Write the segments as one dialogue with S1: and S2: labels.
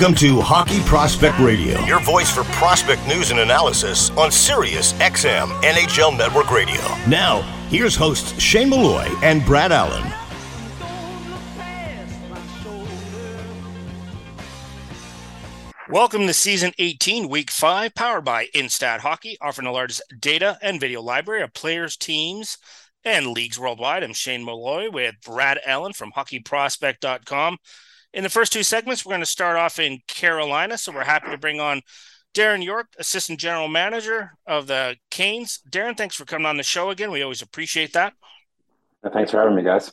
S1: Welcome to Hockey Prospect Radio, your voice for prospect news and analysis on Sirius XM NHL Network Radio. Now, here's hosts Shane Malloy and Brad Allen.
S2: Welcome to season 18, week five, powered by Instat Hockey, offering the largest data and video library of players, teams, and leagues worldwide. I'm Shane Malloy with Brad Allen from hockeyprospect.com. In the first two segments, we're going to start off in Carolina. So we're happy to bring on Darren Yorke, Assistant General Manager of the Canes. Darren, thanks for coming on the show again. We always appreciate that.
S3: Thanks for having me, guys.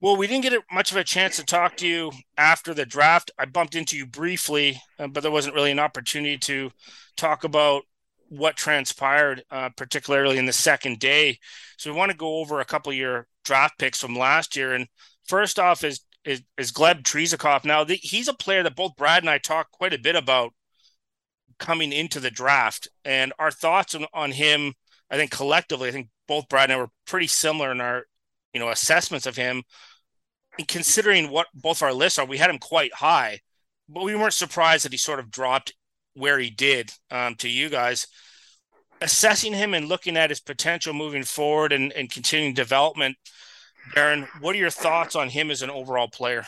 S2: Well, we didn't get much of a chance to talk to you after the draft. I bumped into you briefly, uh, but there wasn't really an opportunity to talk about what transpired, uh, particularly in the second day. So we want to go over a couple of your draft picks from last year. And first off, is is, is Gleb Trikozov. Now, the, he's a player that both Brad and I talked quite a bit about coming into the draft, and our thoughts on, on him. I think collectively, I think both Brad and I were pretty similar in our, you know, assessments of him. And considering what both our lists are, we had him quite high, but we weren't surprised that he sort of dropped where he did um, to you guys. Assessing him and looking at his potential moving forward and, and continuing development, Darren, what are your thoughts on him as an overall player?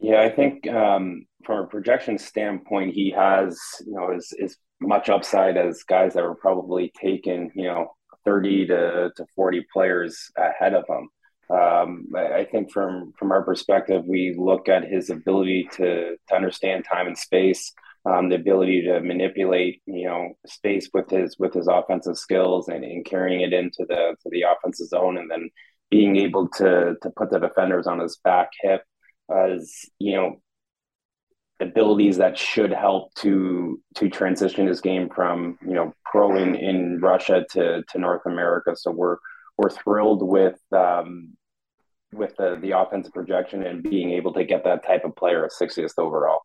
S3: Yeah, I think um, from a projection standpoint, he has you know as, as much upside as guys that were probably taken you know thirty to, to forty players ahead of him. Um, I think from from our perspective, we look at his ability to to understand time and space, um, the ability to manipulate you know space with his with his offensive skills and, and carrying it into the to the offensive zone, and then being able to to put the defenders on his back hip as you know abilities that should help to to transition his game from you know pro in, in Russia to to North America. So we're we're thrilled with um, with the the offensive projection and being able to get that type of player at 60th overall.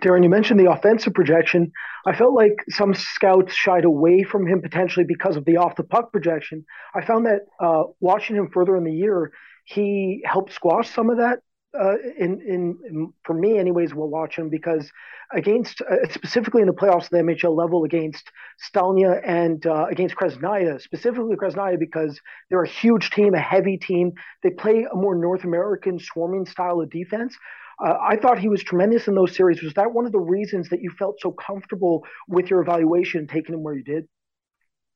S4: Darren, you mentioned the offensive projection. I felt like some scouts shied away from him potentially because of the off the puck projection. I found that uh, watching him further in the year, he helped squash some of that. Uh, in, in, in, for me, anyways, we'll watch him because against uh, specifically in the playoffs of the MHL level against Stelnia and uh, against Krasnaya, specifically Krasnaya because they're a huge team, a heavy team. They play a more North American swarming style of defense. Uh, I thought he was tremendous in those series. Was that one of the reasons that you felt so comfortable with your evaluation, taking him where you did?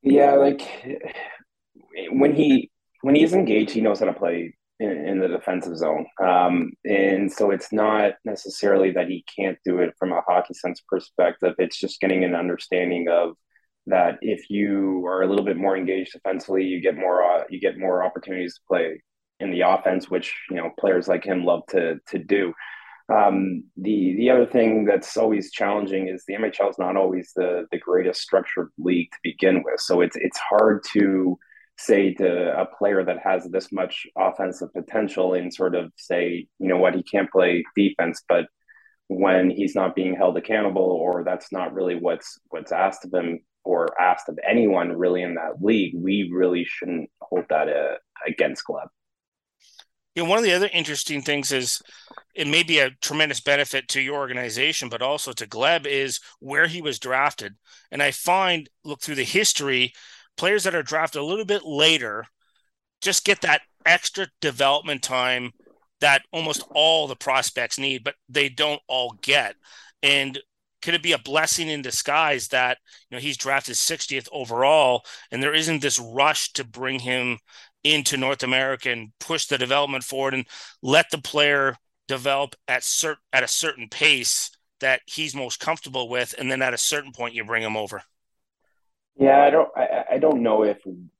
S3: Yeah, like when he when he's engaged, he knows how to play in, in the defensive zone, um, and so it's not necessarily that he can't do it from a hockey sense perspective. It's just getting an understanding of that if you are a little bit more engaged defensively, you get more uh, you get more opportunities to play in the offense, which you know players like him love to to do. Um, the the other thing that's always challenging is the MHL is not always the the greatest structured league to begin with. So it's it's hard to say to a player that has this much offensive potential and sort of say, you know what, he can't play defense, but when he's not being held accountable or that's not really what's what's asked of him or asked of anyone really in that league, we really shouldn't hold that uh, against Gleb.
S2: You know, one of the other interesting things is it may be a tremendous benefit to your organization, but also to Gleb is where he was drafted. And I find, look through the history, players that are drafted a little bit later just get that extra development time that almost all the prospects need, but they don't all get. And could it be a blessing in disguise that you know he's drafted 60th overall and there isn't this rush to bring him into North America and push the development forward and let the player develop at cert- at a certain pace that he's most comfortable with, and then at a certain point you bring him over.
S3: Yeah, I don't. I, I don't know if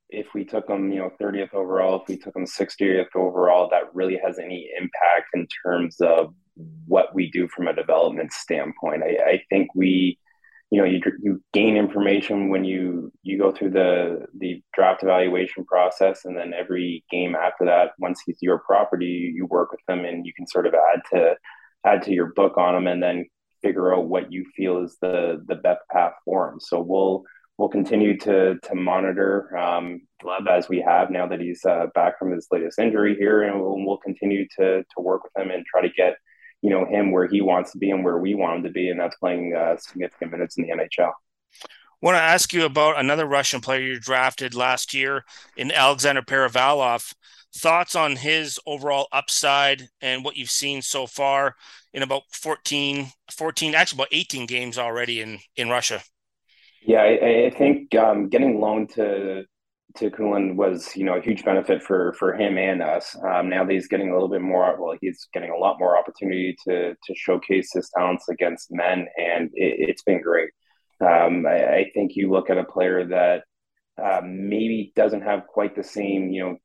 S3: if we took him, you know, 30th overall, if we took him 60th overall, that really has any impact in terms of what we do from a development standpoint. I, I think we you know you, you gain information when you you go through the the draft evaluation process and then every game after that once he's your property you work with them and you can sort of add to add to your book on them and then figure out what you feel is the the best path for him so we'll we'll continue to to monitor um, Gleb as we have now that he's uh, back from his latest injury here and we'll, we'll continue to to work with him and try to get you know him where he wants to be and where we want him to be, and that's playing uh, significant minutes in the NHL. I
S2: want to ask you about another Russian player you drafted last year in Alexander Perevalov. Thoughts on his overall upside and what you've seen so far in about 14, 14 actually about 18 games already in, in Russia?
S3: Yeah, I, I think um, getting loaned to to Kunlun was, you know, a huge benefit for for him and us. Um, now that he's getting a little bit more, well, he's getting a lot more opportunity to to showcase his talents against men, and it, has been great. Um, I, I, think you look at a player that uh, maybe doesn't have quite the same, you know,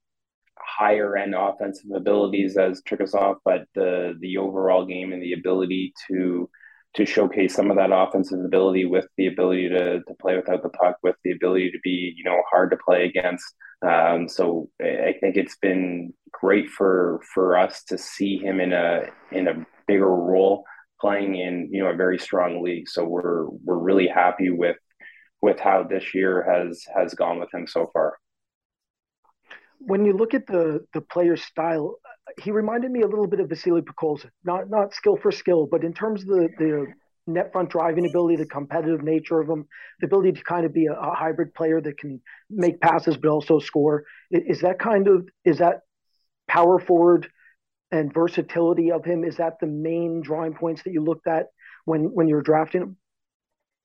S3: higher end offensive abilities as Trikozov, but the the overall game and the ability to to showcase some of that offensive ability with the ability to, to play without the puck, with the ability to be, you know, hard to play against. Um, so I think it's been great for for us to see him in a in a bigger role playing in, you know, a very strong league. So we're we're really happy with with how this year has has gone with him so far.
S4: When you look at the the player's style, he reminded me a little bit of Vasily Podkolzin. Not not skill for skill, but in terms of the, the net front driving ability, the competitive nature of him, the ability to kind of be a, a hybrid player that can make passes but also score. Is, is that kind of is that power forward and versatility of him? Is that the main drawing points that you looked at when when you're drafting him?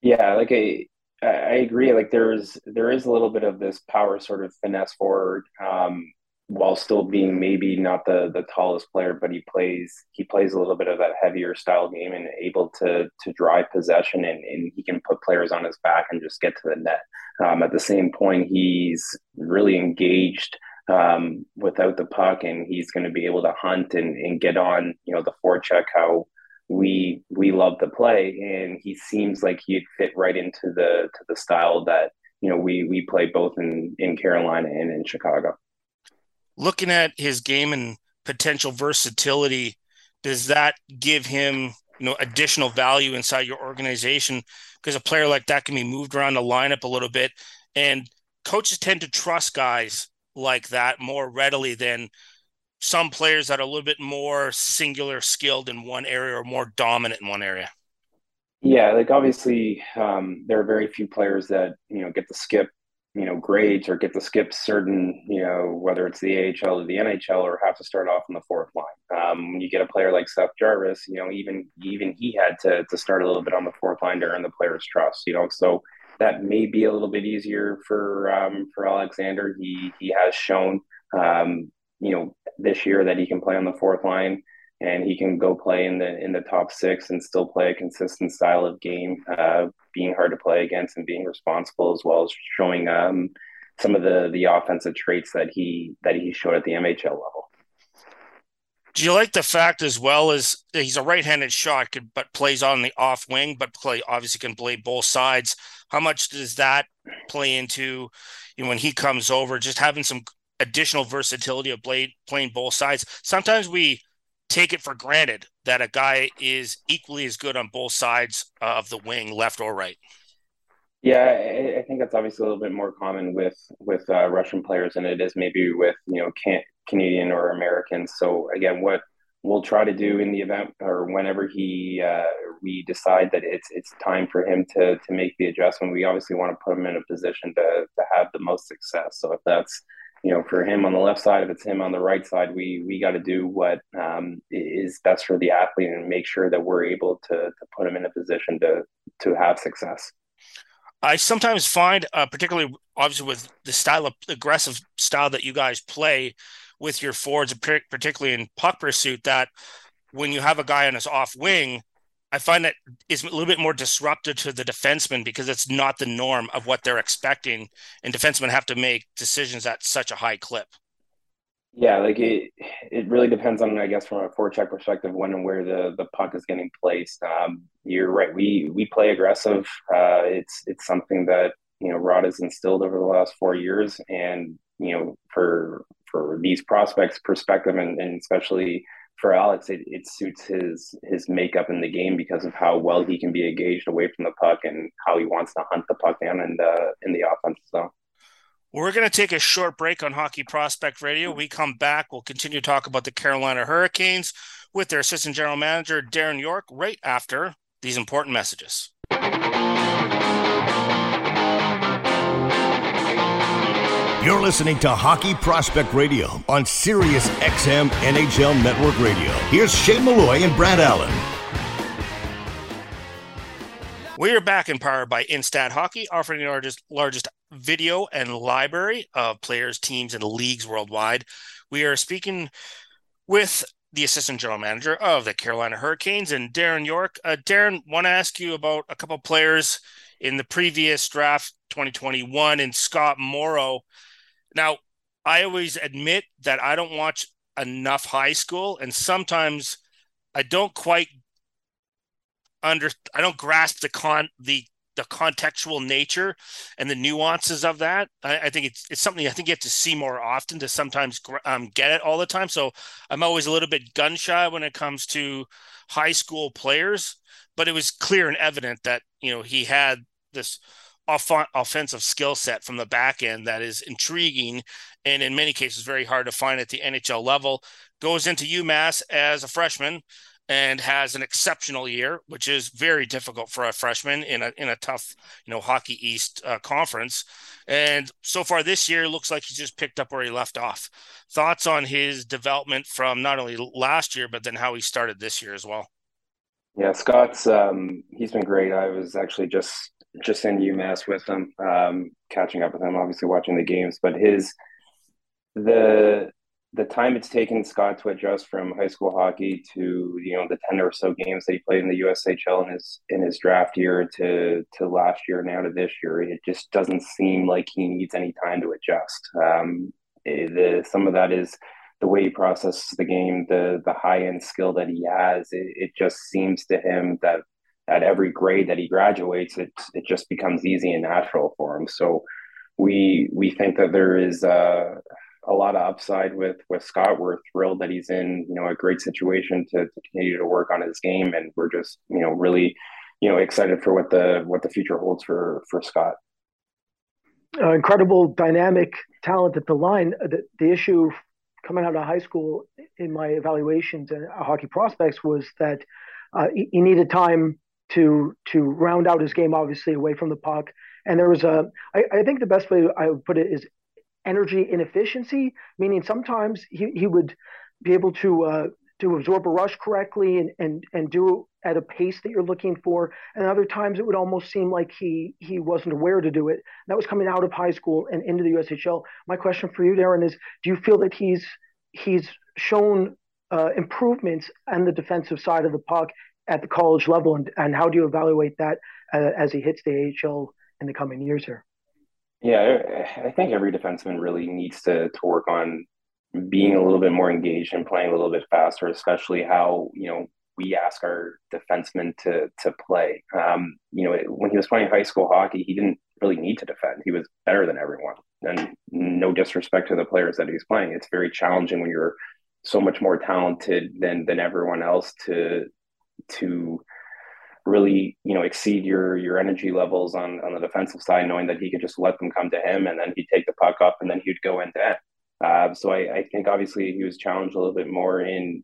S3: Yeah, like I I agree. Like there's there is a little bit of this power sort of finesse forward. Um, while still being maybe not the the tallest player, but he plays he plays a little bit of that heavier style game and able to to drive possession and, and he can put players on his back and just get to the net. Um, at the same point, he's really engaged um, without the puck, and he's going to be able to hunt and, and get on you know the forecheck how we we love to play, and he seems like he'd fit right into the to the style that you know we we play both in in Carolina and in Chicago
S2: looking at his game and potential versatility, does that give him you know additional value inside your organization? Because a player like that can be moved around the lineup a little bit, and coaches tend to trust guys like that more readily than some players that are a little bit more singular skilled in one area or more dominant in one area.
S3: Yeah, like obviously, um, there are very few players that you know get the skip you know grades or get to skip certain you know whether it's the AHL or the NHL or have to start off in the fourth line. Um, when you get a player like Seth Jarvis, you know even even he had to to start a little bit on the fourth line to earn the player's trust. You know, so that may be a little bit easier for um, for Alexander. He he has shown um, you know this year that he can play on the fourth line and he can go play in the in the top six and still play a consistent style of game, uh, being hard to play against and being responsible as well as showing um, some of the the offensive traits that he that he showed at the MHL level.
S2: Do you like the fact as well as he's a right-handed shot, but plays on the off wing, but play obviously can play both sides. How much does that play into you know, when he comes over? Just having some additional versatility of play, playing both sides. Sometimes we take it for granted that a guy is equally as good on both sides of the wing, left or right.
S3: Yeah, I, think that's obviously a little bit more common with with uh, Russian players than it is maybe with you know can- Canadian or Americans. So again, what we'll try to do in the event or whenever he uh, we decide that it's it's time for him to to make the adjustment, we obviously want to put him in a position to to have the most success. So if that's you know, for him on the left side, if it's him on the right side, we we got to do what um, is best for the athlete and make sure that we're able to to put him in a position to to have success.
S2: I sometimes find, uh, particularly obviously with the style of aggressive style that you guys play with your forwards, particularly in puck pursuit, that when you have a guy on his off wing, I find that is a little bit more disruptive to the defenseman because it's not the norm of what they're expecting, and defensemen have to make decisions at such a high clip.
S3: Yeah, like it, it really depends on, I guess, from a forecheck perspective, when and where the, the puck is getting placed. Um, you're right. We we play aggressive. Uh, it's it's something that you know Rod has instilled over the last four years, and you know for for these prospects' perspective, and, and especially for Alex, it, it suits his his makeup in the game because of how well he can be engaged away from the puck and how he wants to hunt the puck down in the in the offensive zone.
S2: We're going to take a short break on Hockey Prospect Radio. We come back, we'll continue to talk about the Carolina Hurricanes. with their assistant general manager, Darren Yorke, right after these important messages.
S1: You're listening to Hockey Prospect Radio on Sirius XM NHL Network Radio. Here's Shane Malloy and Brad Allen.
S2: We are back in power by Instat Hockey, offering the largest, largest video and library of players, teams, and leagues worldwide. We are speaking with the assistant general manager of the Carolina Hurricanes and Darren Yorke. Uh, Darren, want to ask you about a couple players in the previous draft 2021 and Scott Morrow. Now, I always admit that I don't watch enough high school, and sometimes I don't quite under I don't grasp the con the the contextual nature and the nuances of that. I, I, think it's it's something I think you have to see more often to sometimes um, get it all the time. So I'm always a little bit gun shy when it comes to high school players. But it was clear and evident that you know he had this off- offensive skill set from the back end that is intriguing and in many cases very hard to find at the NHL level. Goes into UMass as a freshman and has an exceptional year, which is very difficult for a freshman in a in a tough, you know, Hockey East uh, conference. And so far this year, looks like he's just picked up where he left off. Thoughts on his development from not only last year, but then how he started this year as well.
S3: Yeah, Scott's um, he's been great. I was actually just just in UMass with him, um, catching up with him, obviously watching the games. But his the the time it's taken Scott to adjust from high school hockey to you know the ten or so games that he played in the USHL in his in his draft year to to last year now to this year, it just doesn't seem like he needs any time to adjust. Um, the, some of that is the way he processes the game, the the high end skill that he has. It, it just seems to him that at every grade that he graduates, it it just becomes easy and natural for him. So we we think that there is uh, a lot of upside with with Scott. We're thrilled that he's in you know a great situation to, to continue to work on his game, and we're just you know really you know excited for what the what the future holds for for Scott.
S4: Uh, incredible dynamic talent at the line. The, the issue coming out of high school in my evaluations and hockey prospects was that uh, he, he needed time to to round out his game, obviously away from the puck. And there was a, I, I think the best way I would put it is energy inefficiency, meaning sometimes he, he would be able to uh, to absorb a rush correctly and, and and do it at a pace that you're looking for. And other times it would almost seem like he he wasn't aware to do it. That was coming out of high school and into the USHL. My question for you, Darren, is: Do you feel that he's he's shown uh, improvements on the defensive side of the puck at the college level, and, and how do you evaluate that uh, as he hits the AHL in the coming years here?
S3: Yeah, I think every defenseman really needs to to work on being a little bit more engaged and playing a little bit faster, especially how you know we ask our defensemen to to play. Um, you know, when he was playing high school hockey, he didn't really need to defend. He was better than everyone. And no disrespect to the players that he's playing, it's very challenging when you're so much more talented than than everyone else to to really you know exceed your your energy levels on on the defensive side, knowing that he could just let them come to him and then he'd take the puck up and then he'd go into end. Uh, so I, I think obviously he was challenged a little bit more in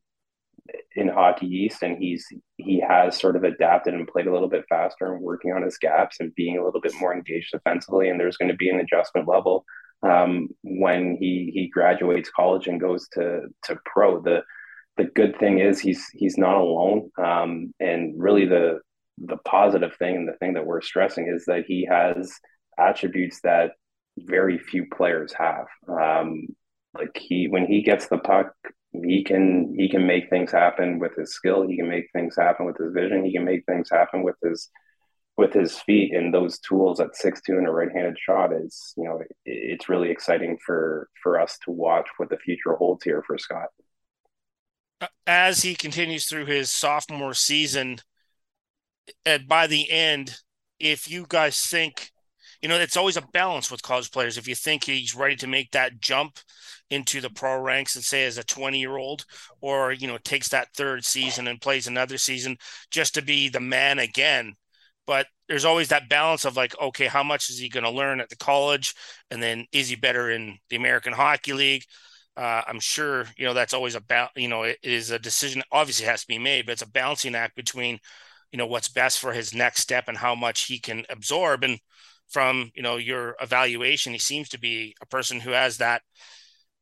S3: in Hockey East, and he's he has sort of adapted and played a little bit faster and working on his gaps and being a little bit more engaged defensively. And there's going to be an adjustment level um, when he he graduates college and goes to to pro. The the good thing is he's he's not alone, um, and really the the positive thing and the thing that we're stressing is that he has attributes that very few players have. Um, like he when he gets the puck, he can he can make things happen with his skill. He can make things happen with his vision. He can make things happen with his with his feet and those tools at six two and a right-handed shot is you know it, it's really exciting for for us to watch what the future holds here for Scott.
S2: As he continues through his sophomore season, and by the end, if you guys think, you know, it's always a balance with college players. If you think he's ready to make that jump into the pro ranks and say as a 20 year old, or, you know, takes that third season and plays another season just to be the man again. But there's always that balance of like, okay, how much is he going to learn at the college? And then is he better in the American Hockey League? uh, I'm sure you know that's always about you know it is a decision obviously has to be made, but it's a balancing act between you know what's best for his next step and how much he can absorb. And from you know your evaluation, he seems to be a person who has that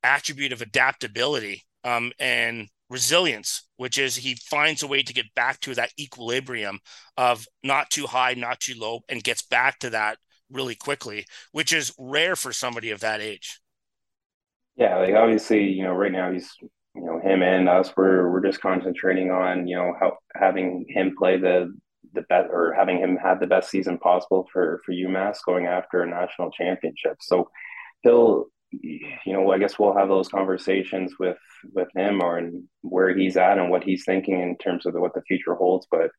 S2: attribute of adaptability um, and resilience, which is he finds a way to get back to that equilibrium of not too high, not too low, and gets back to that really quickly, which is rare for somebody of that age.
S3: Yeah, like obviously, you know, right now he's you know him and us. We're we're just concentrating on you know how having him play the the best or having him have the best season possible for for UMass going after a national championship. So he'll you know I guess we'll have those conversations with with him or and where he's at and what he's thinking in terms of the, what the future holds. But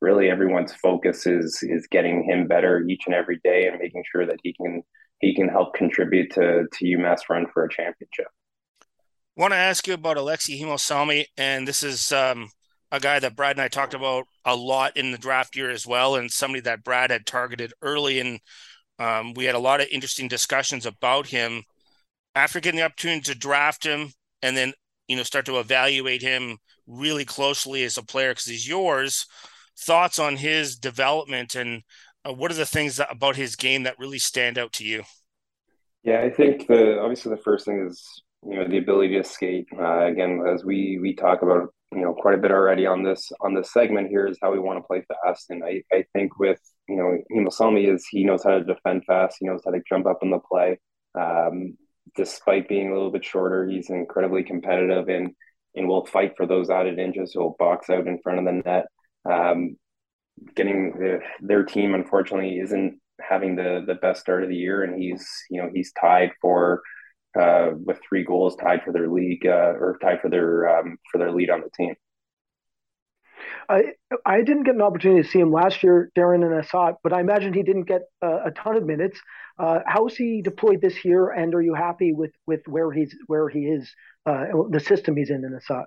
S3: really, everyone's focus is is getting him better each and every day and making sure that he can he can help contribute to to UMass run for a championship.
S2: I want to ask you about Aleksi Heimosalmi, and this is um, a guy that Brad and I talked about a lot in the draft year as well, and somebody that Brad had targeted early, and um, we had a lot of interesting discussions about him. After getting the opportunity to draft him, and then you know start to evaluate him really closely as a player because he's yours. Thoughts on his development and uh, what are the things that, about his game that really stand out to you?
S3: Yeah, I think the obviously the first thing is you know the ability to skate. Uh, again, as we we talk about you know quite a bit already on this on this segment here is how we want to play fast, and I I think with you know Heimosalmi is he knows how to defend fast, he knows how to jump up in the play. Um, despite being a little bit shorter, he's incredibly competitive and and will fight for those added inches. He'll box out in front of the net. Um, getting the, their team unfortunately isn't having the the best start of the year, and he's you know he's tied for uh, with three goals, tied for their league uh, or tied for their um, for their lead on the team.
S4: I I didn't get an opportunity to see him last year, Darren, and I saw it, but I imagine he didn't get a ton of minutes. Uh, how's he deployed this year, and are you happy with with where he's where he is, uh, the system he's in in the Ässät?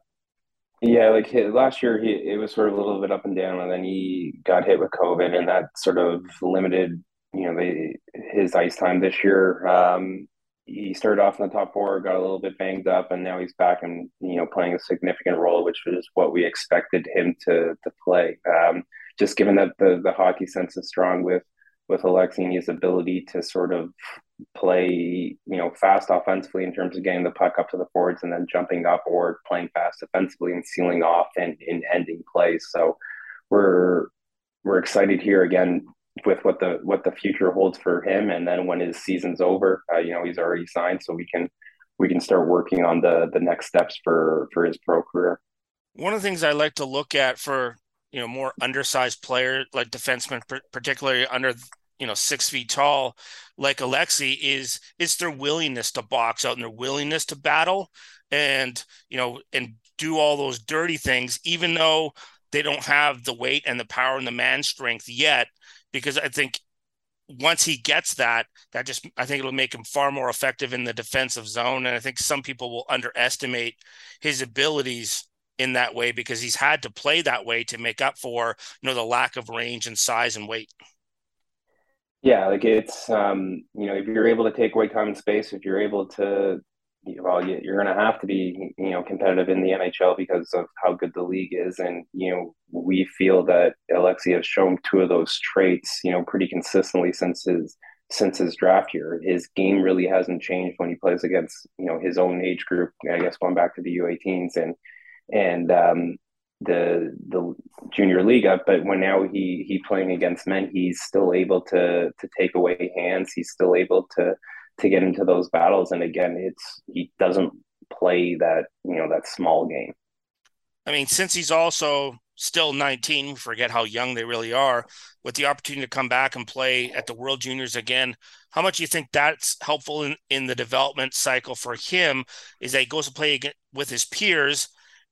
S3: Yeah, like his, last year, he it was sort of a little bit up and down, and then he got hit with COVID, and that sort of limited, you know, the, his ice time this year. Um, he started off in the top four, got a little bit banged up, and now he's back and you know playing a significant role, which was what we expected him to to play. Um, just given that the the hockey sense is strong with with Aleksi and his ability to sort of play, you know, fast offensively in terms of getting the puck up to the forwards and then jumping up or playing fast defensively and sealing off and, in ending plays. So we're we're excited here again with what the what the future holds for him. And then when his season's over, uh, you know, he's already signed, so we can we can start working on the the next steps for for his pro career.
S2: One of the things I like to look at for you know more undersized player like defensemen, particularly under you know six feet tall like Aleksi is is their willingness to box out and their willingness to battle and you know and do all those dirty things even though they don't have the weight and the power and the man strength yet because I think once he gets that that just I think it'll make him far more effective in the defensive zone and I think some people will underestimate his abilities in that way because he's had to play that way to make up for you know the lack of range and size and weight.
S3: Yeah, like it's um, you know if you're able to take away time and space, if you're able to, well, you're going to have to be you know competitive in the NHL because of how good the league is, and you know we feel that Aleksi has shown two of those traits, you know, pretty consistently since his since his draft year. His game really hasn't changed when he plays against you know his own age group. I guess going back to the U18s and and um, the the junior league up, but when now he he playing against men, he's still able to to take away hands. He's still able to to get into those battles. And again, it's he doesn't play that you know that small game.
S2: I mean, since he's also still 19, forget how young they really are, with the opportunity to come back and play at the World Juniors again, how much do you think that's helpful in, in the development cycle for him? Is that he goes to play with his peers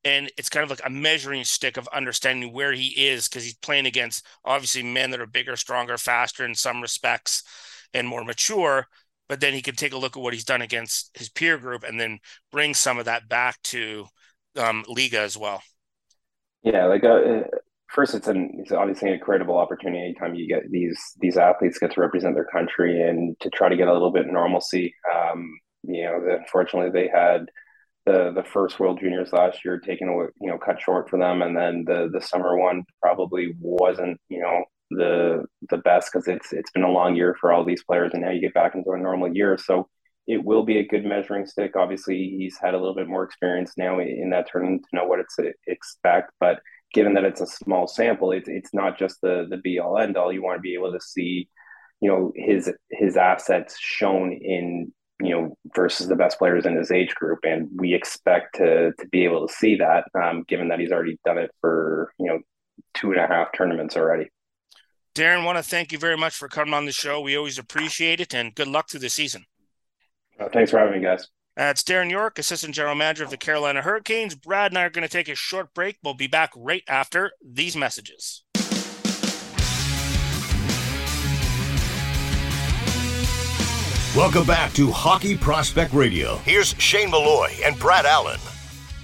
S2: and it's kind of like a measuring stick of understanding where he is because he's playing against obviously men that are bigger, stronger, faster in some respects, and more mature. But then he can take a look at what he's done against his peer group and then bring some of that back to um, Liiga as well.
S3: Yeah, like uh, first, it's an it's obviously an incredible opportunity anytime you get these these athletes get to represent their country and to try to get a little bit of normalcy. Um, you know, unfortunately, they had the the first World Juniors last year taken you know, cut short for them, and then the the summer one probably wasn't, you know, the the best because it's it's been a long year for all these players, and now you get back into a normal year. So it will be a good measuring stick. Obviously, he's had a little bit more experience now in that tournament to know what it's to expect. But given that it's a small sample, it's it's not just the the be all end all. You want to be able to see, you know, his his assets shown in you know versus the best players in his age group, and we expect to to be able to see that, um, given that he's already done it for you know two and a half tournaments already.
S2: Darren, want to thank you very much for coming on the show. We always appreciate it, and good luck through the season.
S3: Uh, thanks for having me, guys.
S2: That's Darren Yorke, Assistant General Manager of the Carolina Hurricanes. Brad and I are going to take a short break. We'll be back right after these messages.
S1: Welcome back to Hockey Prospect Radio. Here's Shane Malloy and Brad Allen.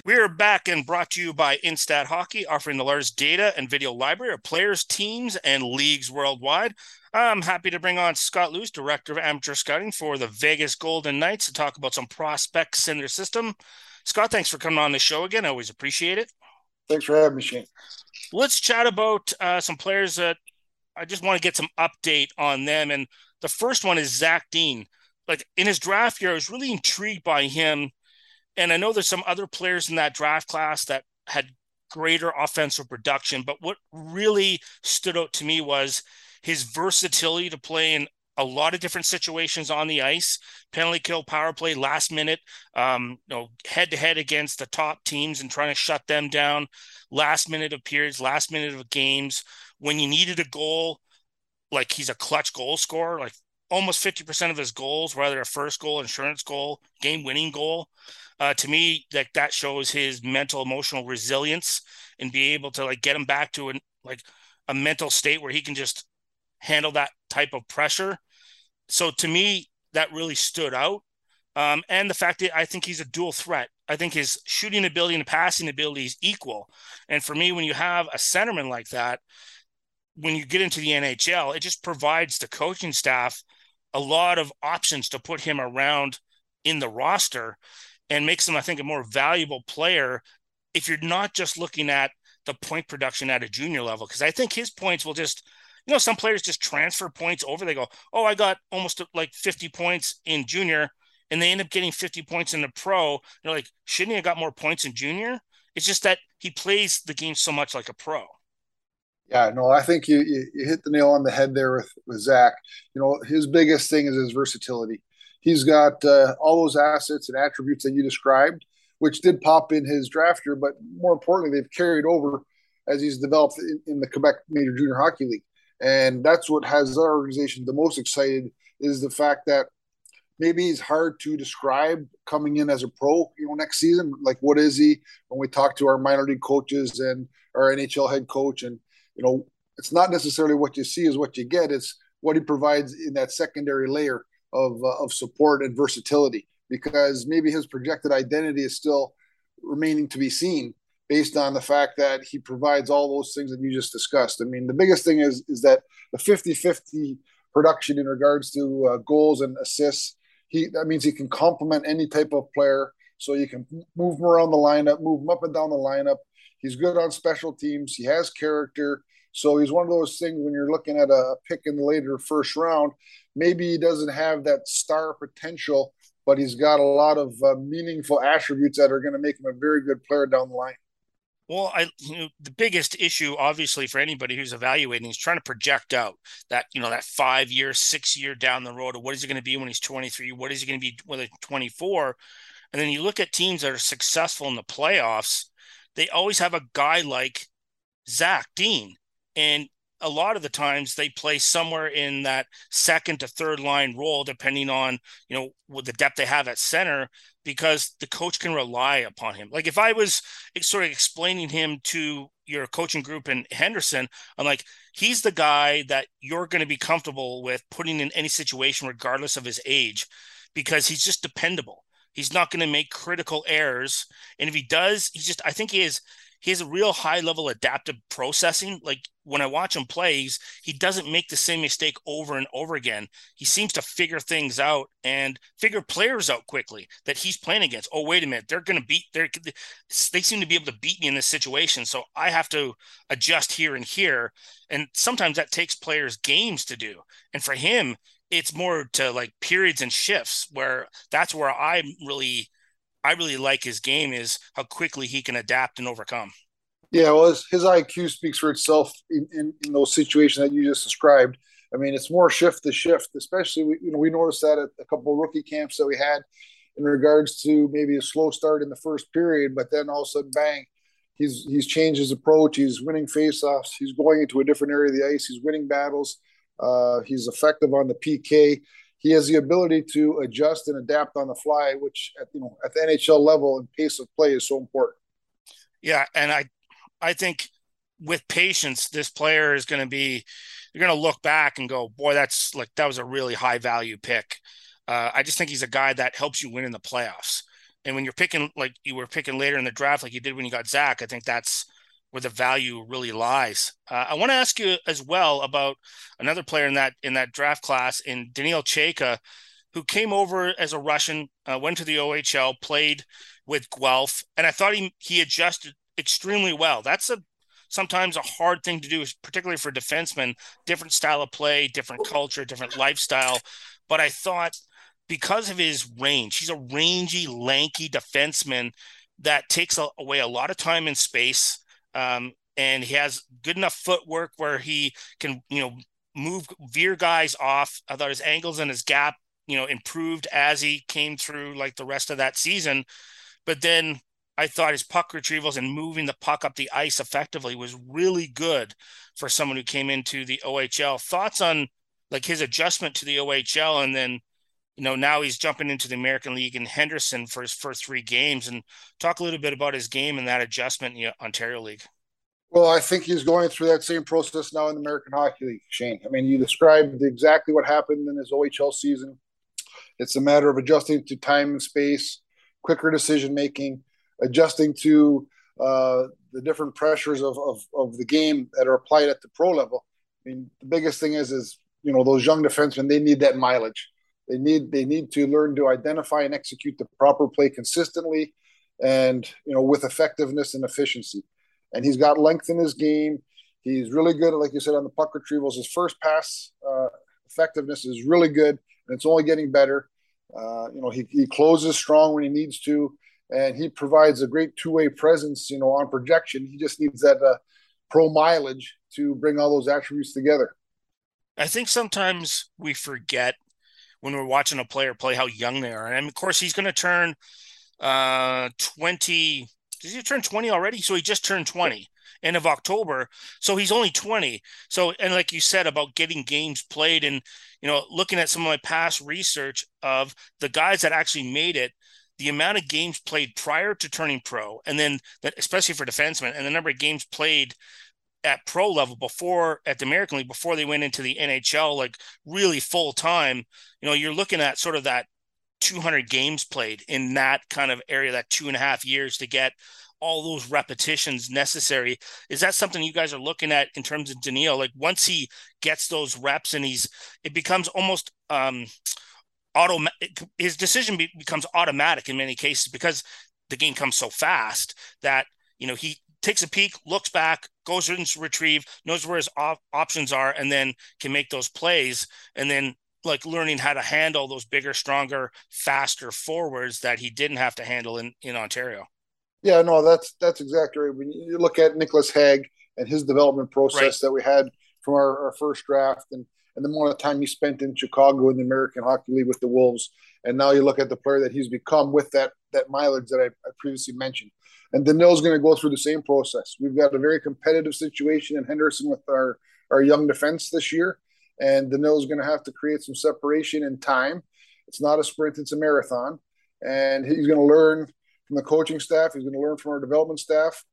S2: We're back and brought to you by Instat Hockey, offering the largest data and video library of players, teams, and leagues worldwide. I'm happy to bring on Scott Luce, Director of Amateur Scouting for the Vegas Golden Knights, to talk about some prospects in their system. Scott, thanks for coming on the show again. I always appreciate it.
S5: Thanks for having me, Shane.
S2: Let's chat about uh, some players that I just want to get some update on them. And the first one is Zach Dean. Like in his draft year, I was really intrigued by him. And I know there's some other players in that draft class that had greater offensive production. But what really stood out to me was his versatility to play in a lot of different situations on the ice, penalty kill, power play, last minute, um, you know, head to head against the top teams and trying to shut them down, last minute of periods, last minute of games. When you needed a goal, like he's a clutch goal scorer, like almost 50% of his goals, whether a first goal, insurance goal, game winning goal. Uh, to me, like that shows his mental, emotional resilience and be able to like get him back to an like a mental state where he can just handle that type of pressure. So to me, that really stood out. Um, and the fact that I think he's a dual threat. I think his shooting ability and passing ability is equal. And for me, when you have a centerman like that, when you get into the NHL, it just provides the coaching staff a lot of options to put him around in the roster and makes him, I think, a more valuable player if you're not just looking at the point production at a junior level. Because I think his points will just you know, some players just transfer points over. They go, oh, I got almost like 50 points in junior, and they end up getting 50 points in the pro. They're like, shouldn't he have got more points in junior? It's just that he plays the game so much like a pro.
S5: Yeah, no, I think you, you, you hit the nail on the head there with, with Zach. You know, his biggest thing is his versatility. He's got uh, all those assets and attributes that you described, which did pop in his draft year, but more importantly, they've carried over as he's developed in, in the Quebec Major Junior Hockey League. And that's what has our organization the most excited is the fact that maybe he's hard to describe coming in as a pro, you know, next season. Like, what is he? When we talk to our minor league coaches and our NHL head coach, and you know, it's not necessarily what you see is what you get. It's what he provides in that secondary layer of uh, of support and versatility. Because maybe his projected identity is still remaining to be seen, based on the fact that he provides all those things that you just discussed. I mean, the biggest thing is is that the 50-50 production in regards to uh, goals and assists. He that means he can complement any type of player. So you can move him around the lineup, move him up and down the lineup. He's good on special teams. He has character. So he's one of those things when you're looking at a pick in the later first round, maybe he doesn't have that star potential, but he's got a lot of uh, meaningful attributes that are going to make him a very good player down the line.
S2: Well, I you know the biggest issue, obviously, for anybody who's evaluating is trying to project out that you know that five year, six year down the road of what is he going to be when he's 23, what is he going to be when he's 24, and then you look at teams that are successful in the playoffs, they always have a guy like Zach Dean, and a lot of the times they play somewhere in that second to third line role, depending on you know what the depth they have at center, because the coach can rely upon him. Like if I was sort of explaining him to your coaching group in Henderson, I'm like, he's the guy that you're going to be comfortable with putting in any situation, regardless of his age, because he's just dependable. He's not going to make critical errors, and if he does, he's just. I think he is he has a real high level adaptive processing. Like when I watch him play, he doesn't make the same mistake over and over again. He seems to figure things out and figure players out quickly that he's playing against. Oh, wait a minute, they're going to beat. They're, they seem to be able to beat me in this situation, so I have to adjust here and here. And sometimes that takes players games to do. And for him, it's more to like periods and shifts where that's where I'm really I really like his game is how quickly he can adapt and overcome.
S5: Yeah, well, his, his IQ speaks for itself in, in, in, those situations that you just described. I mean, it's more shift to shift, especially we, you know we noticed that at a couple of rookie camps that we had in regards to maybe a slow start in the first period, but then all of a sudden, bang, he's he's changed his approach. He's winning faceoffs. He's going into a different area of the ice. He's winning battles. Uh, he's effective on the PK he has the ability to adjust and adapt on the fly, which at, you know at the NHL level and pace of play is so important.
S2: Yeah, and I I think with patience, this player is going to be you're going to look back and go, boy, that's like that was a really high value pick. Uh, I just think he's a guy that helps you win in the playoffs. And when you're picking like you were picking later in the draft, like you did when you got Zach, I think that's where the value really lies. Uh, I want to ask you as well about another player in that in that draft class in Daniil Chayka, who came over as a Russian, uh, went to the OHL, played with Guelph, and I thought he he adjusted extremely well. That's a sometimes a hard thing to do, particularly for defensemen. Different style of play, different culture, different lifestyle. But I thought because of his range, he's a rangy, lanky defenseman that takes away a lot of time and space um, and he has good enough footwork where he can, you know, move veer guys off. I thought his angles and his gap, you know, improved as he came through like the rest of that season. But then I thought his puck retrievals and moving the puck up the ice effectively was really good for someone who came into the OHL. Thoughts on like his adjustment to the OHL and then you know, now he's jumping into the American League in Henderson for his first three games. And talk a little bit about his game and that adjustment in the Ontario League.
S5: Well, I think he's going through that same process now in the American Hockey League, Shane. I mean, you described exactly what happened in his OHL season. It's a matter of adjusting to time and space, quicker decision making, adjusting to uh, the different pressures of, of, of the game that are applied at the pro level. I mean, the biggest thing is, is you know, those young defensemen, they need that mileage. They need they need to learn to identify and execute the proper play consistently, and you know with effectiveness and efficiency. And he's got length in his game. He's really good, like you said, on the puck retrievals. His first pass uh, effectiveness is really good, and it's only getting better. Uh, you know, he, he closes strong when he needs to, and he provides a great two way presence. You know, on projection, he just needs that uh, pro mileage to bring all those attributes together.
S2: I think sometimes we forget when we're watching a player play how young they are. And of course, he's going to turn uh, 20. Did he turn 20 already? So he just turned 20 end of October. So he's only 20. So, and like you said about getting games played and, you know, looking at some of my past research of the guys that actually made it, the amount of games played prior to turning pro, and then that, especially for defensemen, and the number of games played at pro level before at the American League before they went into the NHL like really full time, you know, you're looking at sort of that 200 games played in that kind of area, that two and a half years to get all those repetitions necessary. Is that something you guys are looking at in terms of Daniil? Like once he gets those reps and he's, it becomes almost um, automatic. His decision be- becomes automatic in many cases because the game comes so fast that you know he takes a peek, looks back, goes and retrieve, knows where his op- options are, and then can make those plays. And then like learning how to handle those bigger, stronger, faster forwards that he didn't have to handle in, in Ontario.
S5: Yeah, no, that's that's exactly right. When you look at Nicolas Hague and his development process right. that we had from our, our, first draft and and the amount of time he spent in Chicago in the American Hockey League with the Wolves, and now you look at the player that he's become with that that mileage that I, I previously mentioned. And Daniil's going to go through the same process. We've got a very competitive situation in Henderson with our, our young defense this year. And Daniil's going to have to create some separation in time. It's not a sprint, it's a marathon. And he's going to learn from the coaching staff, he's going to learn from our development staff.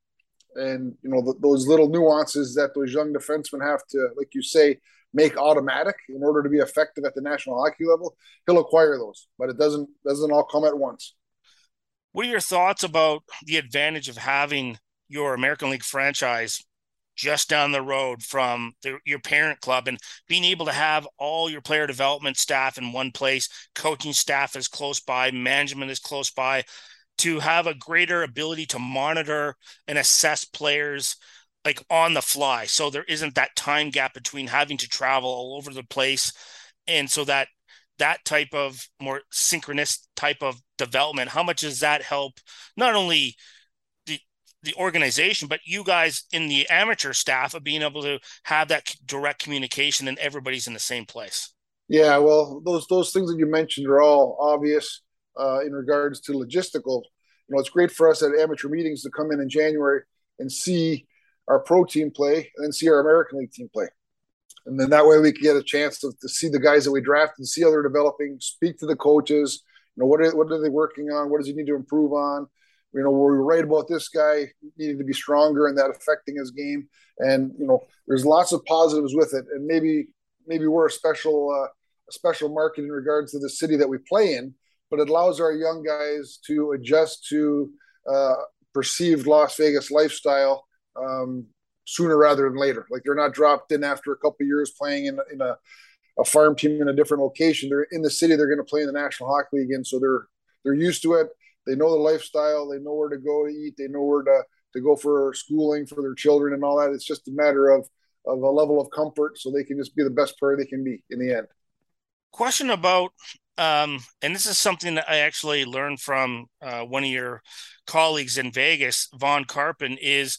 S5: And, you know, those little nuances that those young defensemen have to, like you say, make automatic in order to be effective at the national hockey level, he'll acquire those. But it doesn't doesn't all come at once.
S2: What are your thoughts about the advantage of having your American League franchise just down the road from the, your parent club and being able to have all your player development staff in one place, coaching staff is close by, management is close by, to have a greater ability to monitor and assess players like on the fly. So there isn't that time gap between having to travel all over the place. And so that that type of more synchronous type of development, how much does that help not only the the organization, but you guys in the amateur staff of being able to have that direct communication and everybody's in the same place?
S5: Yeah, well, those those things that you mentioned are all obvious uh, in regards to logistical. You know, it's great for us at amateur meetings to come in in January and see our pro team play and then see our American League team play. And then that way we can get a chance to, to see the guys that we draft and see how they're developing, speak to the coaches. You know, what are, what are they working on? What does he need to improve on? You know, we're right about this guy needing to be stronger and that affecting his game. And, you know, there's lots of positives with it. And maybe, maybe we're a special, uh, a special market in regards to the city that we play in, but it allows our young guys to adjust to uh, perceived Las Vegas lifestyle um, sooner rather than later. Like they're not dropped in after a couple years playing in, in a, a farm team in a different location. They're in the city. They're going to play in the National Hockey League, and so they're they're used to it. They know the lifestyle. They know where to go to eat. They know where to to go for schooling for their children and all that. It's just a matter of of a level of comfort, so they can just be the best player they can be in the end.
S2: Question about, um, and this is something that I actually learned from uh, one of your colleagues in Vegas, Vaughn Karpan, is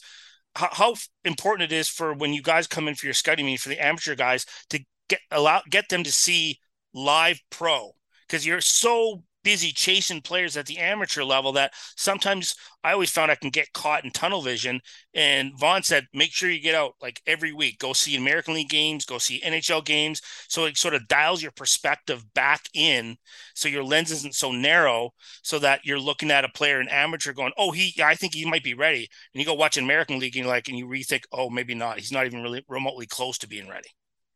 S2: how, how important it is for when you guys come in for your scouting meeting for the amateur guys to get allow get them to see live pro. Because you're so busy chasing players at the amateur level that sometimes I always found I can get caught in tunnel vision. And Vaughn said, make sure you get out like every week, go see American League games, go see NHL games. So it sort of dials your perspective back in. So your lens isn't so narrow so that you're looking at a player, an amateur going, oh, he, I think he might be ready. And you go watch an American League and like, and you rethink, oh, maybe not. He's not even really remotely close to being ready.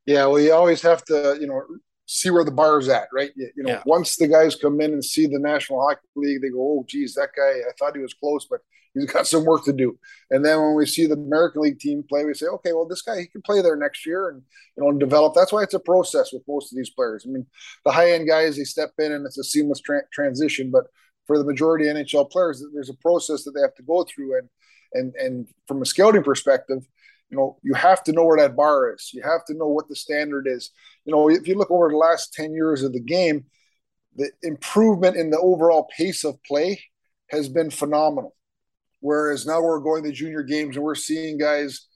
S5: Yeah. Well, you always have to, you know, see where the bar is at, right? You, you know, yeah. once the guys come in and see the National Hockey League, they go, "Oh, geez, that guy! I thought he was close, but he's got some work to do." And then when we see the American League team play, we say, "Okay, well, this guy he can play there next year and you know and develop." That's why it's a process with most of these players. I mean, the high end guys they step in and it's a seamless tra- transition, but for the majority of NHL players, there's a process that they have to go through, and and and from a scouting perspective you know you have to know where that bar is. You have to know what the standard is. You know if you look over the last 10 years of the game the improvement in the overall pace of play has been phenomenal. Whereas now we're going to junior games and we're seeing guys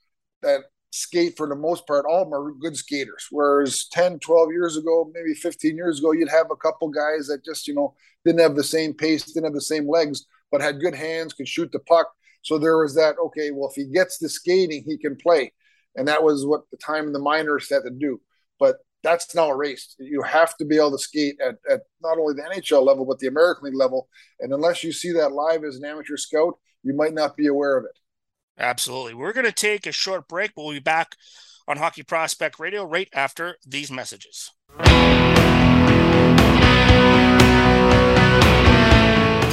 S5: that skate for the most part all of them are good skaters. Whereas 10 12 years ago maybe 15 years ago you'd have a couple guys that just you know didn't have the same pace didn't have the same legs but had good hands could shoot the puck so there was that, okay, well, if he gets the skating, he can play. And that was what the time the minors had to do. But that's now erased. You have to be able to skate at, at not only the NHL level, but the American League level. And unless you see that live as an amateur scout, you might not be aware of it.
S2: Absolutely. We're going to take a short break. We'll be back on Hockey Prospect Radio right after these messages.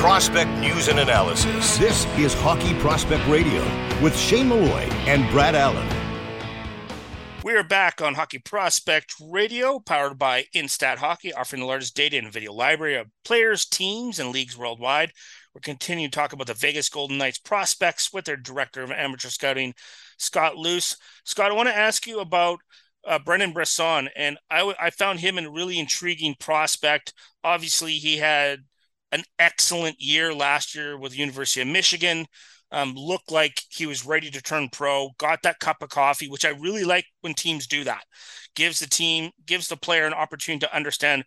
S1: Prospect news and analysis. This is Hockey Prospect Radio with Shane Malloy and Brad Allen.
S2: We are back on Hockey Prospect Radio, powered by Instat Hockey, offering the largest data and video library of players, teams, and leagues worldwide. We're continuing to talk about the Vegas Golden Knights prospects with their director of amateur scouting, Scott Luce. Scott, I want to ask you about uh, Brendan Brisson, and I, I found him a really intriguing prospect. Obviously, he had an excellent year last year with the University of Michigan. Um, looked like he was ready to turn pro. Got that cup of coffee, which I really like when teams do that. Gives the team, gives the player an opportunity to understand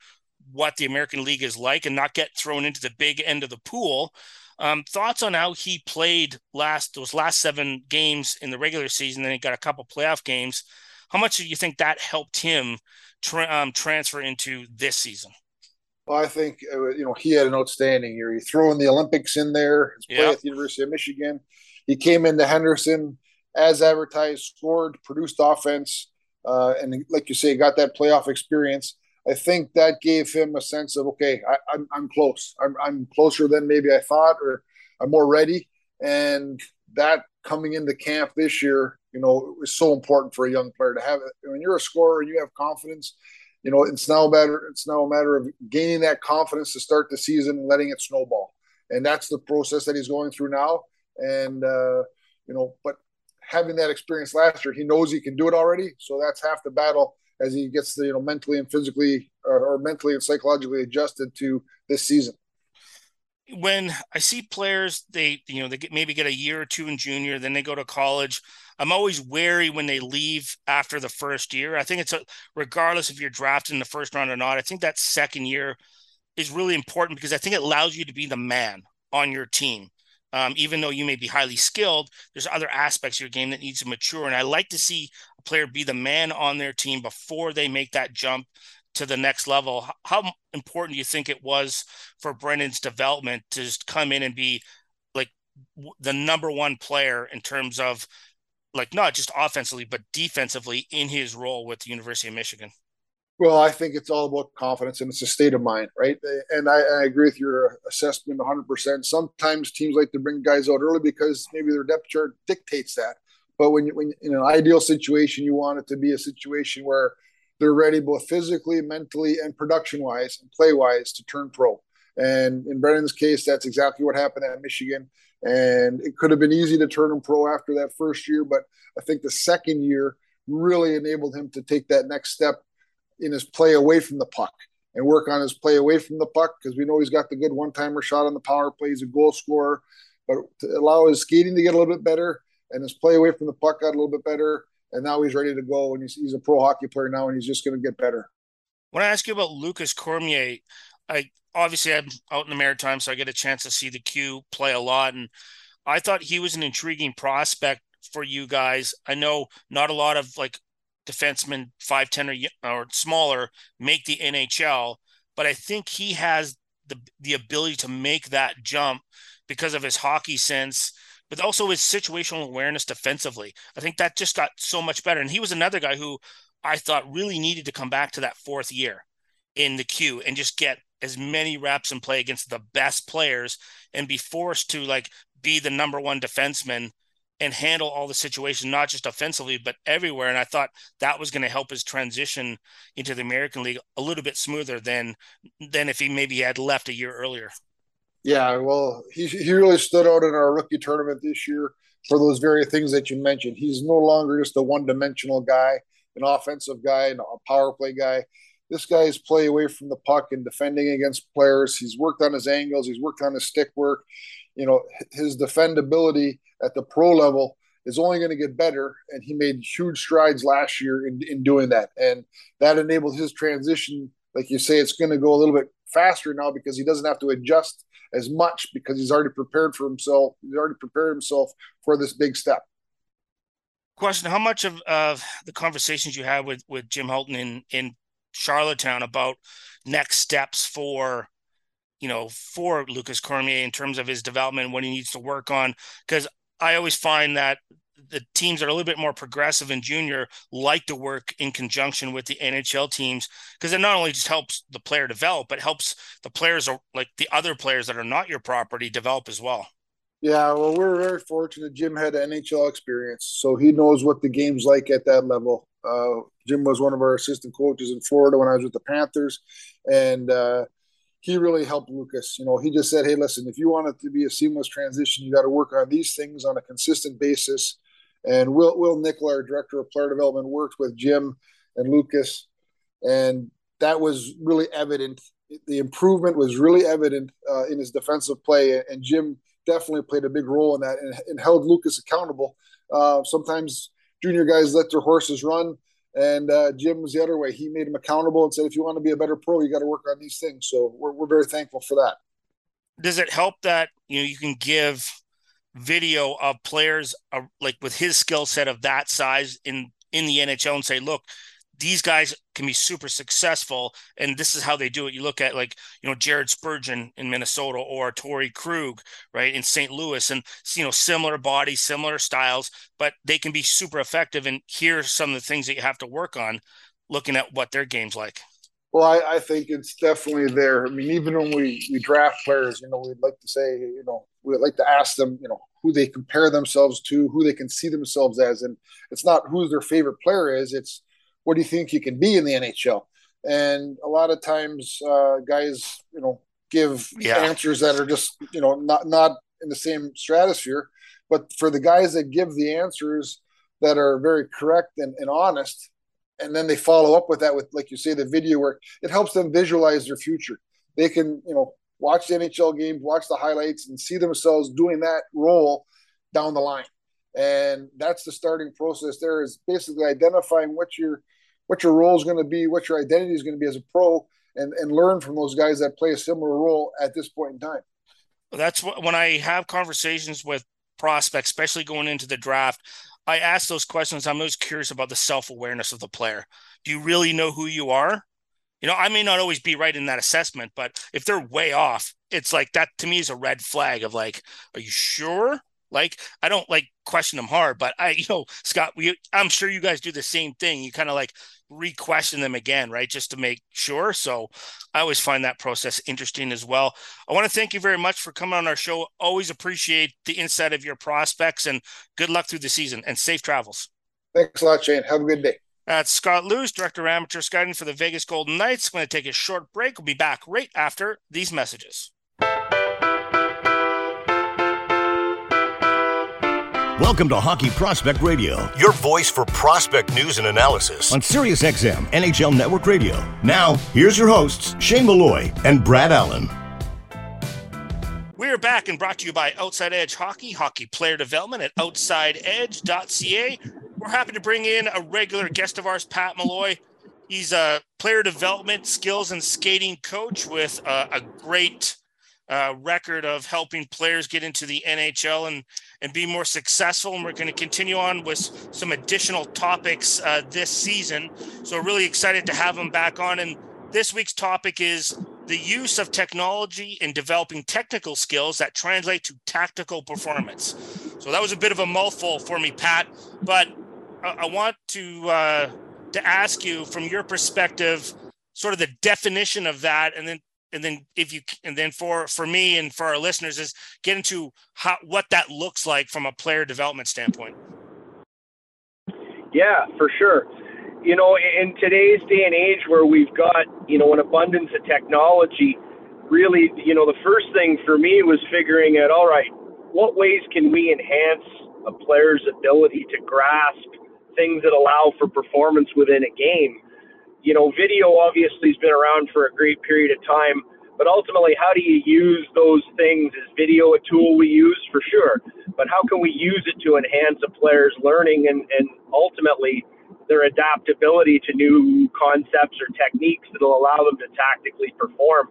S2: what the American League is like and not get thrown into the big end of the pool. Um, thoughts on how he played last those last seven games in the regular season, then he got a couple playoff games. How much do you think that helped him tra- um, transfer into this season?
S5: Well, I think uh, you know he had an outstanding year. He threw in the Olympics in there. His play yep. at the University of Michigan. He came into Henderson as advertised, scored, produced offense, uh, and like you say, got that playoff experience. I think that gave him a sense of okay, I, am I'm, I'm close. I'm, I'm closer than maybe I thought, or I'm more ready. And that coming into camp this year, you know, was so important for a young player to have it. When you're a scorer and you have confidence, you know, it's now a matter it's now a matter of gaining that confidence to start the season and letting it snowball. And that's the process that he's going through now. And uh, you know, but having that experience last year, he knows he can do it already. So that's half the battle as he gets the, you know mentally and physically or, or mentally and psychologically adjusted to this season
S2: when I see players, they you know they get maybe get a year or two in junior, then they go to college. I'm always wary when they leave after the first year. I think it's a regardless if you're drafted in the first round or not. I think that second year is really important because I think it allows you to be the man on your team. Um, even though you may be highly skilled, there's other aspects of your game that needs to mature. And I like to see a player be the man on their team before they make that jump to the next level. How important do you think it was for Brendan's development to just come in and be like the number one player in terms of like not just offensively but defensively in his role with the University of Michigan?
S5: Well, I think it's all about confidence and it's a state of mind, right? And I, I agree with your assessment 100%. Sometimes teams like to bring guys out early because maybe their depth chart dictates that. But when, you, when in an ideal situation, you want it to be a situation where they're ready both physically, mentally, and production wise and play wise to turn pro. And in Brendan's case, that's exactly what happened at Michigan. And it could have been easy to turn him pro after that first year, but I think the second year really enabled him to take that next step in his play away from the puck and work on his play away from the puck because we know he's got the good one timer shot on the power play. He's a goal scorer, but to allow his skating to get a little bit better and his play away from the puck got a little bit better and now he's ready to go and he's, he's a pro hockey player now and he's just going to get better.
S2: When I ask you about Lukas Cormier, I obviously I'm out in the Maritime, so I get a chance to see the Q play a lot, and I thought he was an intriguing prospect for you guys. I know not a lot of like defensemen five ten or or smaller make the NHL, but I think he has the the ability to make that jump because of his hockey sense but also his situational awareness defensively. I think that just got so much better. And he was another guy who I thought really needed to come back to that fourth year in the Q and just get as many reps and play against the best players and be forced to like be the number one defenseman and handle all the situations, not just offensively, but everywhere. And I thought that was going to help his transition into the American League a little bit smoother than than if he maybe had left a year earlier.
S5: Yeah, well, he, he really stood out in our rookie tournament this year for those very things that you mentioned. He's no longer just a one dimensional guy, an offensive guy, and a power play guy. This guy's play away from the puck and defending against players. He's worked on his angles, he's worked on his stick work. You know, his defendability at the pro level is only going to get better. And he made huge strides last year in, in doing that. And that enabled his transition. Like you say, it's going to go a little bit faster now because he doesn't have to adjust as much because he's already prepared for himself. He's already prepared himself for this big step.
S2: Question: How much of, of the conversations you had with with Jim Hulton in in Charlottetown about next steps for you know for Lukas Cormier in terms of his development, what he needs to work on? Because I always find that the teams that are a little bit more progressive in junior like to work in conjunction with the NHL teams because it not only just helps the player develop, but helps the players or like the other players that are not your property develop as well.
S5: Yeah, well, we're very fortunate. Jim had NHL experience, so he knows what the game's like at that level. Uh, Jim was one of our assistant coaches in Florida when I was with the Panthers, and uh, he really helped Lukas. You know, he just said, "Hey, listen, if you want it to be a seamless transition, you got to work on these things on a consistent basis." And Will Wil Nichol, our director of player development, worked with Jim and Lukas, and that was really evident. The improvement was really evident uh, in his defensive play, and Jim definitely played a big role in that and, and held Lukas accountable. Uh, sometimes junior guys let their horses run, and uh, Jim was the other way. He made him accountable and said, "If you want to be a better pro, you got to work on these things." So we're we're very thankful for that.
S2: Does it help that you know you can give video of players uh, like with his skill set of that size in in the NHL and say, look, these guys can be super successful, and this is how they do it. You look at like you know Jared Spurgeon in Minnesota or Torey Krug, right in St. Louis, and you know similar bodies, similar styles, but they can be super effective. And here's some of the things that you have to work on, looking at what their game's like.
S5: Well, I, I, think it's definitely there. I mean, even when we, we draft players, you know, we'd like to say, you know, we'd like to ask them, you know, who they compare themselves to, who they can see themselves as, and it's not who their favorite player is. It's what do you think you can be in the NHL? And a lot of times, uh, guys, you know, give yeah. answers that are just you know not not in the same stratosphere. But for the guys that give the answers that are very correct and, and honest, and then they follow up with that with like you say the video work, it helps them visualize their future. They can you know watch the NHL games, watch the highlights, and see themselves doing that role down the line. And that's the starting process. There is basically identifying what your what your role is going to be, what your identity is going to be as a pro, and and learn from those guys that play a similar role at this point in time.
S2: That's what, when I have conversations with prospects, especially going into the draft. I ask those questions. I'm most curious about the self awareness of the player. Do you really know who you are? You know, I may not always be right in that assessment, but if they're way off, it's like that to me is a red flag of like, are you sure? Like, I don't like question them hard, but I, you know, Scott, we, I'm sure you guys do the same thing. You kind of like re-question them again, right? Just to make sure. So I always find that process interesting as well. I want to thank you very much for coming on our show. Always appreciate the insight of your prospects and good luck through the season and safe travels.
S5: Thanks a lot, Shane. Have a good day.
S2: That's Scott Luce, Director of Amateur Scouting for the Vegas Golden Knights. We're going to take a short break. We'll be back right after these messages.
S1: Welcome to Hockey Prospect Radio, your voice for prospect news and analysis on SiriusXM NHL Network Radio. Now, here's your hosts, Shane Malloy and Brad Allen.
S2: We are back and brought to you by Outside Edge Hockey, hockey player development at outsideedge.ca. We're happy to bring in a regular guest of ours, Pat Malloy. He's a player development skills and skating coach with a, a great uh, record of helping players get into the NHL and and be more successful. And we're going to continue on with some additional topics uh, this season. So really excited to have him back on. And this week's topic is the use of technology in developing technical skills that translate to tactical performance. So that was a bit of a mouthful for me, Pat. But I, want to uh, to ask you from your perspective, sort of the definition of that, and then and then if you and then for for me and for our listeners is get into how what that looks like from a player development standpoint.
S6: Yeah for sure. You know in today's day and age where we've got you know an abundance of technology really you know the first thing for me was figuring out all right what ways can we enhance a player's ability to grasp things that allow for performance within a game you know, video obviously has been around for a great period of time, but ultimately, how do you use those things? Is video a tool we use? For sure. But how can we use it to enhance a player's learning and, and ultimately their adaptability to new concepts or techniques that will allow them to tactically perform?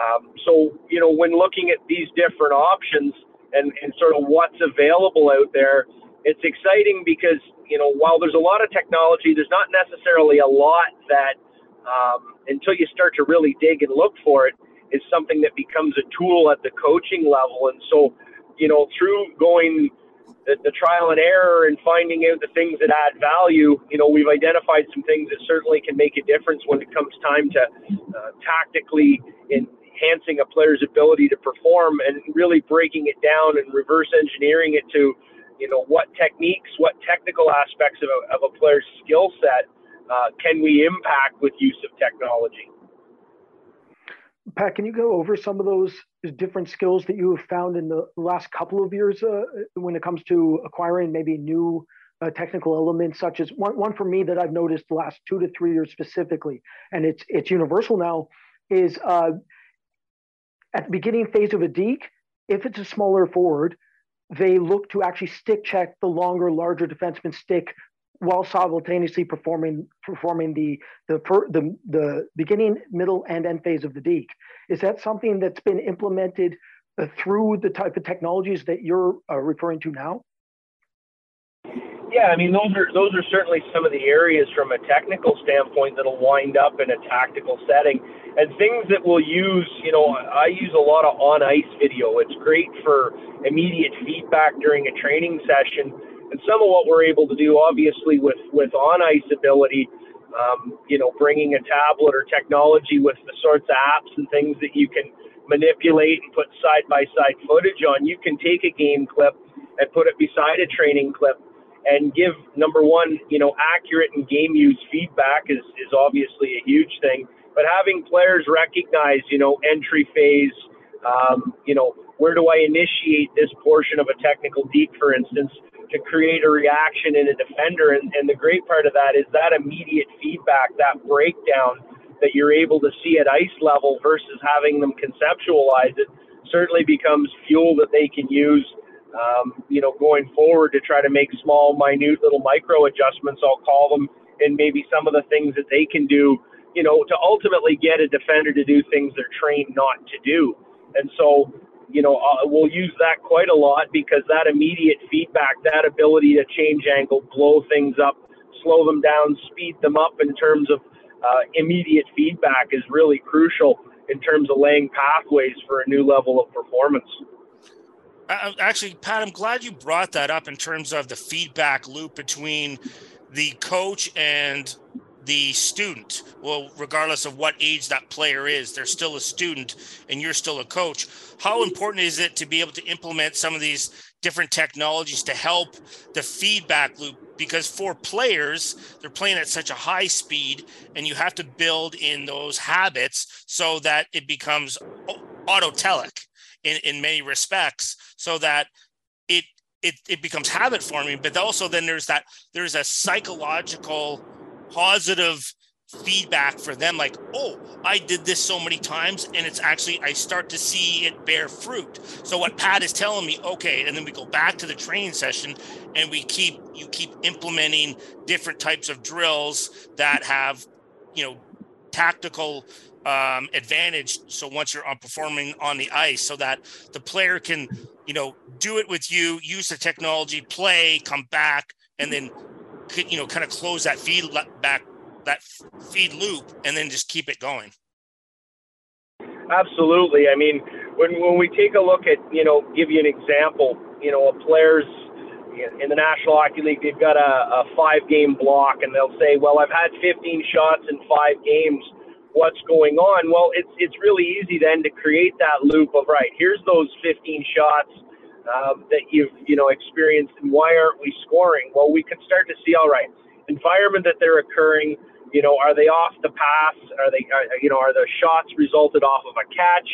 S6: Um, so, you know, when looking at these different options and, and sort of what's available out there, it's exciting because you know while there's a lot of technology, there's not necessarily a lot that um, until you start to really dig and look for it is something that becomes a tool at the coaching level. And so, you know, through going the, the trial and error and finding out the things that add value, you know, we've identified some things that certainly can make a difference when it comes time to uh, tactically enhancing a player's ability to perform and really breaking it down and reverse engineering it to you know, what techniques, what technical aspects of a, of a player's skill set uh, can we impact with use of technology?
S4: Pat, can you go over some of those different skills that you have found in the last couple of years uh, when it comes to acquiring maybe new uh, technical elements, such as one, one for me that I've noticed the last two to three years specifically, and it's it's universal now, is uh, at the beginning phase of a deke, if it's a smaller forward, they look to actually stick check the longer, larger defenseman stick while simultaneously performing performing the the the, the beginning, middle, and end phase of the deke. Is that something that's been implemented uh, through the type of technologies that you're uh, referring to now?
S6: Yeah, I mean those are those are certainly some of the areas from a technical standpoint that'll wind up in a tactical setting, and things that we'll use. You know, I use a lot of on ice video. It's great for immediate feedback during a training session, and some of what we're able to do, obviously, with with on ice ability. Um, you know, bringing a tablet or technology with the sorts of apps and things that you can manipulate and put side by side footage on. You can take a game clip and put it beside a training clip and give number one, you know, accurate and game use feedback is, is obviously a huge thing. But having players recognize, you know, entry phase, um, you know, where do I initiate this portion of a technical deke, for instance, to create a reaction in a defender? And, and the great part of that is that immediate feedback, that breakdown that you're able to see at ice level versus having them conceptualize it certainly becomes fuel that they can use um, you know, going forward to try to make small, minute little micro adjustments, I'll call them, and maybe some of the things that they can do, you know, to ultimately get a defender to do things they're trained not to do. And so, you know, uh, we'll use that quite a lot because that immediate feedback, that ability to change angle, blow things up, slow them down, speed them up in terms of uh, immediate feedback is really crucial in terms of laying pathways for a new level of performance.
S2: Actually, Pat, I'm glad you brought that up in terms of the feedback loop between the coach and the student. Well, regardless of what age that player is, they're still a student and you're still a coach. How important is it to be able to implement some of these different technologies to help the feedback loop? Because for players, they're playing at such a high speed and you have to build in those habits so that it becomes autotelic in, in many respects so that it it, it becomes habit forming. But also then there's that there's a psychological positive feedback for them like oh i did this so many times and it's actually i start to see it bear fruit. So what pat is telling me okay and then we go back to the training session and we keep you keep implementing different types of drills that have you know tactical um, advantage. So once you're on performing on the ice, so that the player can, you know, do it with you, use the technology, play, come back, and then, you know, kind of close that feedback, that feed loop, and then just keep it going.
S6: Absolutely. I mean, when when we take a look at, you know, give you an example, you know, a player's in the National Hockey League, they've got a, a five game block, and they'll say, well, I've had 15 shots in five games what's going on. Well, it's it's really easy then to create that loop of right. Here's those 15 shots um, that you've you know experienced, and why aren't we scoring? Well, we can start to see all right environment that they're occurring. You know, are they off the pass? Are they are, you know are the shots resulted off of a catch?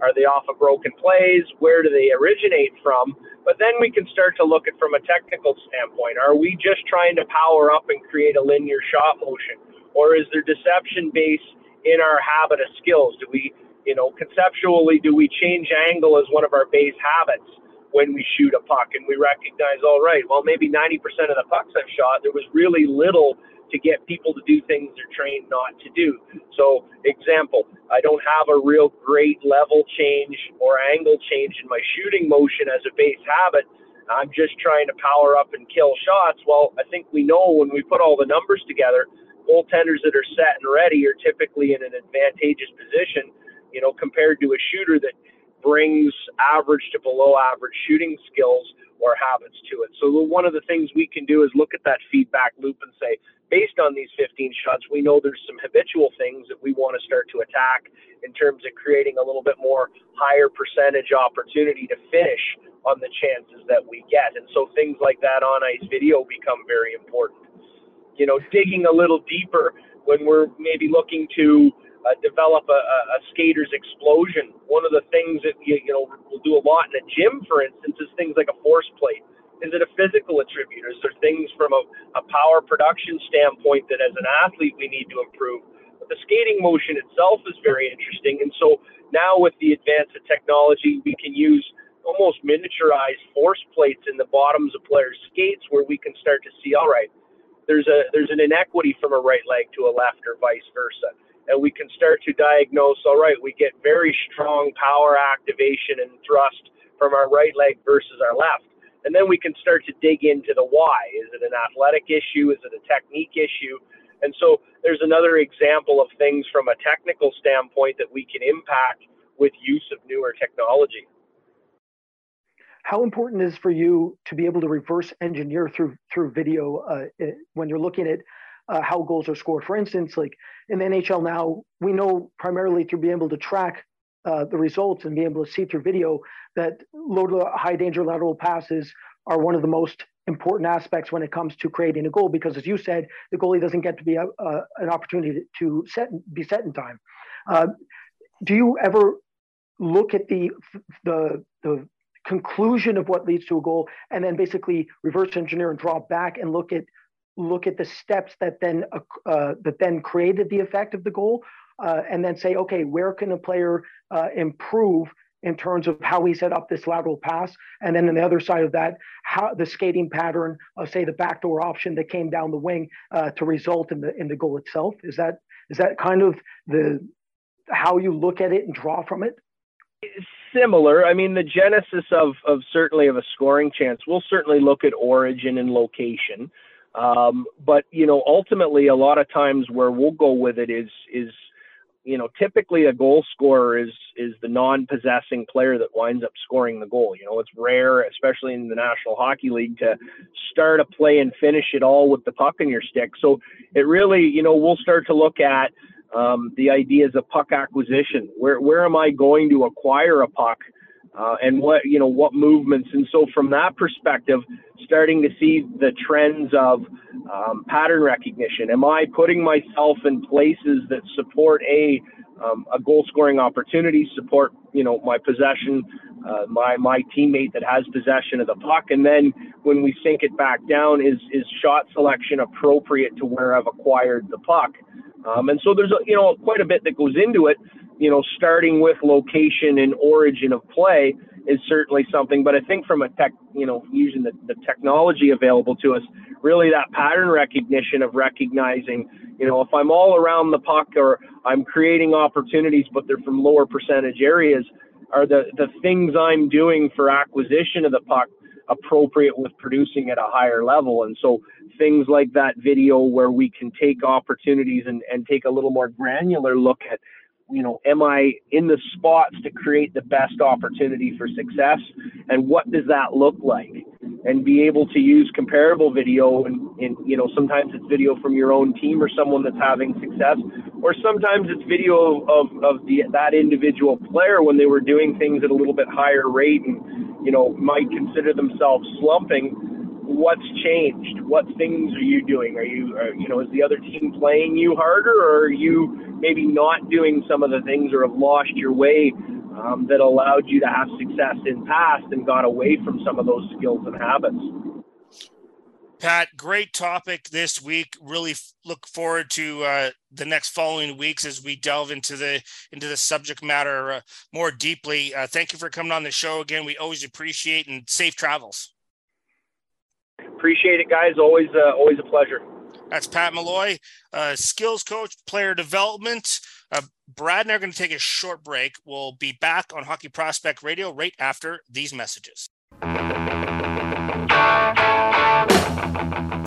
S6: Are they off of broken plays? Where do they originate from? But then we can start to look at from a technical standpoint. Are we just trying to power up and create a linear shot motion? Or is there deception based in our habit of skills? Do we, you know, conceptually, do we change angle as one of our base habits when we shoot a puck? And we recognize, all right, well, maybe 90% of the pucks I've shot, there was really little to get people to do things they're trained not to do. So, example, I don't have a real great level change or angle change in my shooting motion as a base habit. I'm just trying to power up and kill shots. Well, I think we know when we put all the numbers together, goaltenders that are set and ready are typically in an advantageous position, you know, compared to a shooter that brings average to below average shooting skills or habits to it. So one of the things we can do is look at that feedback loop and say, based on these 15 shots, we know there's some habitual things that we want to start to attack in terms of creating a little bit more higher percentage opportunity to finish on the chances that we get. And so things like that on ice video become very important you know, digging a little deeper when we're maybe looking to uh, develop a, a, skater's explosion. One of the things that you, you know we'll do a lot in a gym, for instance, is things like a force plate. Is it a physical attribute? Is there things from a, a power production standpoint that as an athlete we need to improve? But the skating motion itself is very interesting, and so now with the advance of technology, we can use almost miniaturized force plates in the bottoms of players' skates where we can start to see, all right, there's a there's an inequity from a right leg to a left or vice versa. And we can start to diagnose all right we get very strong power activation and thrust from our right leg versus our left. And then we can start to dig into the why. Is it an athletic issue? Is it a technique issue? And so there's another example of things from a technical standpoint that we can impact with use of newer technology
S4: how important is for you to be able to reverse engineer through through video uh, when you're looking at uh, how goals are scored? For instance, like in the NHL now, we know primarily through being able to track uh, the results and being able to see through video that low to high danger lateral passes are one of the most important aspects when it comes to creating a goal because as you said the goalie doesn't get to be a, a, an opportunity to set be set in time uh, do you ever look at the the the conclusion of what leads to a goal and then basically reverse engineer and draw back and look at look at the steps that then uh, that then created the effect of the goal uh, and then say okay where can a player uh, improve in terms of how he set up this lateral pass? And then on the other side of that how the skating pattern of say the backdoor option that came down the wing uh, to result in the in the goal itself. Is that is that kind of the how you look at it and draw from it
S6: similar. I mean, the genesis of of certainly of a scoring chance. We'll certainly look at origin and location, um, but you know, ultimately, a lot of times where we'll go with it is is you know, typically a goal scorer is is the non-possessing player that winds up scoring the goal. You know, it's rare, especially in the National Hockey League, to start a play and finish it all with the puck in your stick. So it really, you know, we'll start to look at um, the is a puck acquisition. Where where am I going to acquire a puck, uh, and what you know what movements? And so from that perspective, starting to see the trends of um, pattern recognition. Am I putting myself in places that support a um, a goal scoring opportunity, support you know my possession, uh, my my teammate that has possession of the puck, and then when we sink it back down, is is shot selection appropriate to where I've acquired the puck? Um, and so there's a, you know quite a bit that goes into it. You know, starting with location and origin of play is certainly something. But I think from a tech, you know, using the, the technology available to us, really that pattern recognition of recognizing, you know, if I'm all around the puck or I'm creating opportunities, but they're from lower percentage areas, are the the things I'm doing for acquisition of the puck appropriate with producing at a higher level. And so things like that video where we can take opportunities and, and take a little more granular look at, you know, am I in the spots to create the best opportunity for success? And what does that look like? And be able to use comparable video and, and you know, sometimes it's video from your own team or someone that's having success, or sometimes it's video of, of the that individual player when they were doing things at a little bit higher rate and you know, might consider themselves slumping, what's changed? What things are you doing? Are you, are, you know, is the other team playing you harder, or are you maybe not doing some of the things, or have lost your way um, that allowed you to have success in past and got away from some of those skills and habits?
S2: Pat, great topic this week. Really look forward to uh, the next following weeks as we delve into the into the subject matter uh, more deeply. Uh, thank you for coming on the show again. We always appreciate and safe travels.
S6: Appreciate it, guys. Always, uh, always a pleasure.
S2: That's Pat Malloy, uh, skills coach, player development. Uh, Brad and I are going to take a short break. We'll be back on Hockey Prospect Radio right after these messages.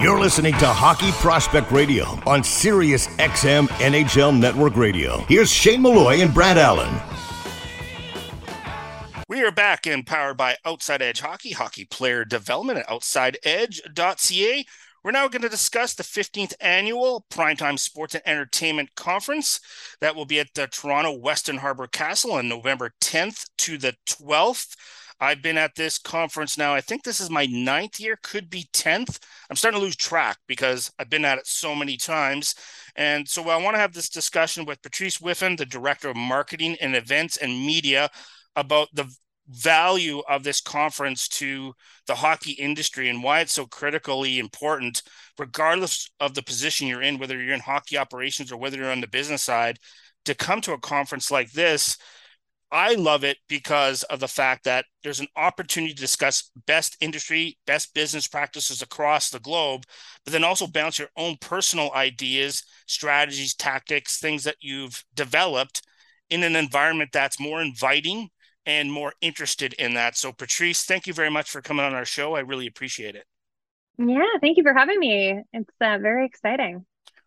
S1: You're listening to Hockey Prospect Radio on Sirius XM NHL Network Radio. Here's Shane Malloy and Brad Allen.
S2: We are back and powered by Outside Edge Hockey, hockey player development at outsideedge.ca. We're now going to discuss the 15th annual Primetime Sports and Entertainment Conference that will be at the Toronto Westin Harbor Castle on November 10th to the 12th. I've been at this conference now. I think this is my ninth year, could be 10th. I'm starting to lose track because I've been at it so many times. And so I want to have this discussion with Patrice Whiffen, the Director of Marketing and Events and Media, about the value of this conference to the hockey industry and why it's so critically important, regardless of the position you're in, whether you're in hockey operations or whether you're on the business side, to come to a conference like this I love it because of the fact that there's an opportunity to discuss best industry, best business practices across the globe, but then also bounce your own personal ideas, strategies, tactics, things that you've developed in an environment that's more inviting and more interested in that. So, Patrice, thank you very much for coming on our show. I really appreciate it.
S7: Yeah, thank you for having me. It's uh, very exciting.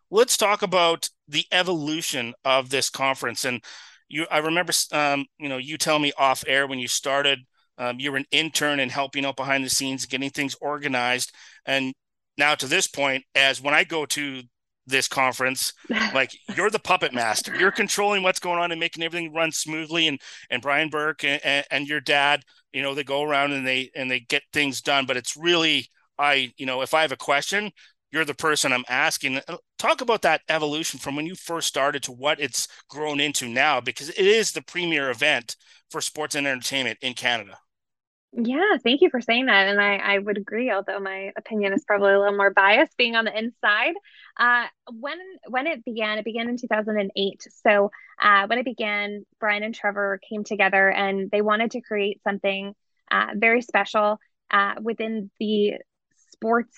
S2: Let's talk about the evolution of this conference. And you I remember um, you know you tell me off air when you started um, you were an intern and helping out behind the scenes getting things organized and now to this point as when I go to this conference. Like you're the puppet master. You're controlling what's going on and making everything run smoothly. And and brian burke and, and your dad you know they go around and they and they get things done. But it's really i you know if i have a question you're the person i'm asking. Uh, talk about that evolution from when you first started to what it's grown into now because it is the premier event for sports and entertainment in canada
S7: yeah, thank you for saying that. And I, I would agree, although my opinion is probably a little more biased being on the inside. Uh, when when it began, it began in 2008. So uh, when it began, Brian and Trevor came together and they wanted to create something uh, very special uh, within the sports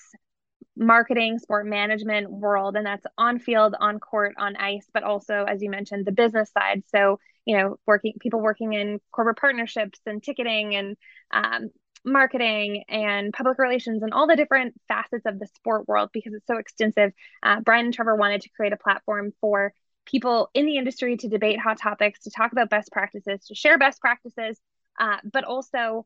S7: marketing, sport management world. And that's on field, on court, on ice, but also, as you mentioned, the business side. So you know working people working in corporate partnerships and ticketing and um, marketing and public relations and all the different facets of the sport world because it's so extensive. Uh, brian and trevor wanted to create a platform for people in the industry to debate hot topics to talk about best practices to share best practices uh, but also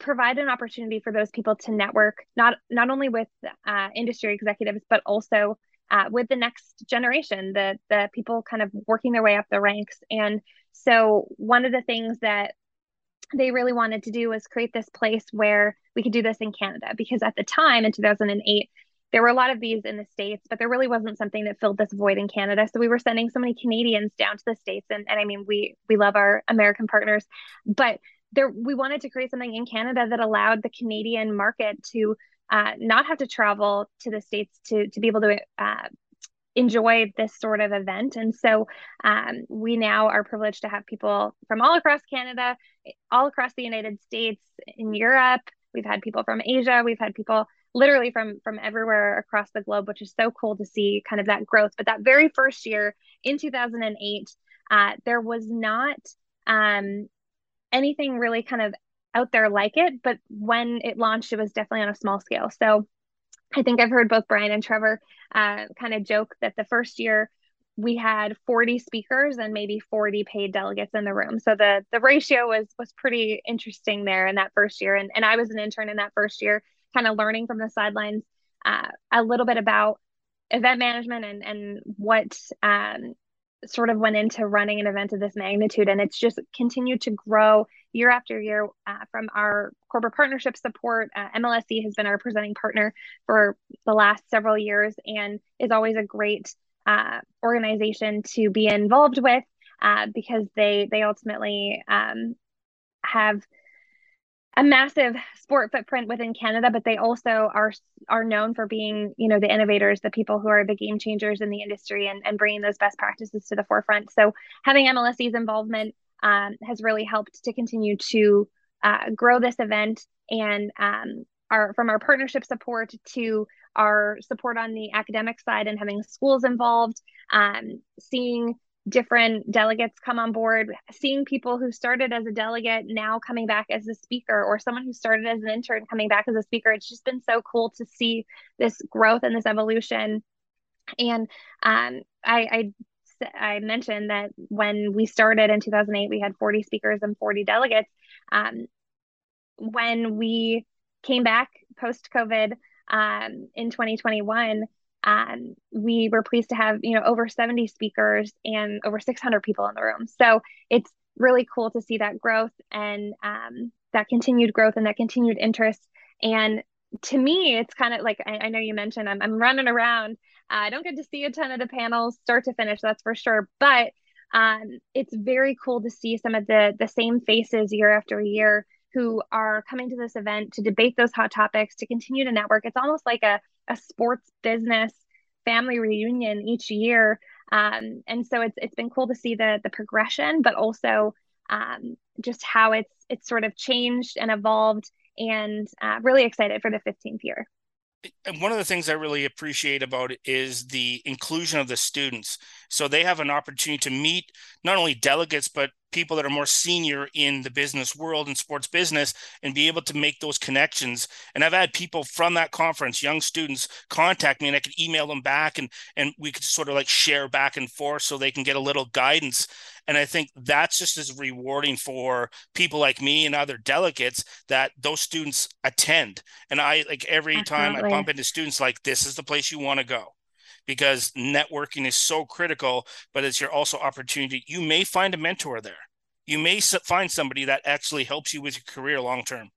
S7: provide an opportunity for those people to network not not only with uh, industry executives but also uh, with the next generation, the the people kind of working their way up the ranks. And so one of the things that they really wanted to do was create this place where we could do this in Canada because at the time in 2008 there were a lot of these in the states but there really wasn't something that filled this void in Canada so we were sending so many Canadians down to the states and, and I mean we we love our American partners but there we wanted to create something in Canada that allowed the Canadian market to uh, not have to travel to the states to to be able to uh, enjoy this sort of event. And so um, we now are privileged to have people from all across Canada, all across the United States, in Europe. We've had people from Asia. We've had people literally from from everywhere across the globe, which is so cool to see kind of that growth. But that very first year in 2008, uh, there was not um, anything really kind of out there like it, but when it launched, it was definitely on a small scale. So I think I've heard both Brian and Trevor uh, kind of joke that the first year we had 40 speakers and maybe 40 paid delegates in the room. So the the ratio was was pretty interesting there in that first year. And and I was an intern in that first year, kind of learning from the sidelines uh, a little bit about event management and and what um, sort of went into running an event of this magnitude and it's just continued to grow year after year uh, from our corporate partnership support uh, mlse has been our presenting partner for the last several years and is always a great uh, organization to be involved with uh, because they they ultimately um, have a massive sport footprint within Canada, but they also are are known for being, you know, the innovators, the people who are the game changers in the industry, and, and bringing those best practices to the forefront. So having MLSE's involvement um, has really helped to continue to uh, grow this event, and um, our from our partnership support to our support on the academic side and having schools involved, um, seeing different delegates come on board, seeing people who started as a delegate now coming back as a speaker, or someone who started as an intern coming back as a speaker. It's just been so cool to see this growth and this evolution. And um, I, I I mentioned that when we started in 2008, we had 40 speakers and 40 delegates. Um, when we came back post COVID um, in 2021, um, we were pleased to have you know over 70 speakers and over 600 people in the room so it's really cool to see that growth and um, that continued growth and that continued interest and to me it's kind of like I, I, know you mentioned I'm, I'm running around i don't get to see a ton of the panels start to finish that's for sure but um, it's very cool to see some of the the same faces year after year who are coming to this event to debate those hot topics to continue to network it's almost like a a sports business family reunion each year. Um, and so it's it's been cool to see the the progression, but also um, just how it's it's sort of changed and evolved, and uh, really excited for the 15th year
S2: and one of the things I really appreciate about it is the inclusion of the students. So they have an opportunity to meet not only delegates, but people that are more senior in the business world and sports business and be able to make those connections. And I've had people from that conference, young students, contact me and I could email them back and and we could sort of like share back and forth so they can get a little guidance. And I think that's just as rewarding for people like me and other delegates that those students attend. And I like every Absolutely. time I bump into students like this is the place you want to go because networking is so critical, but it's your also opportunity. You may find a mentor there. You may find somebody that actually helps you with your career long term.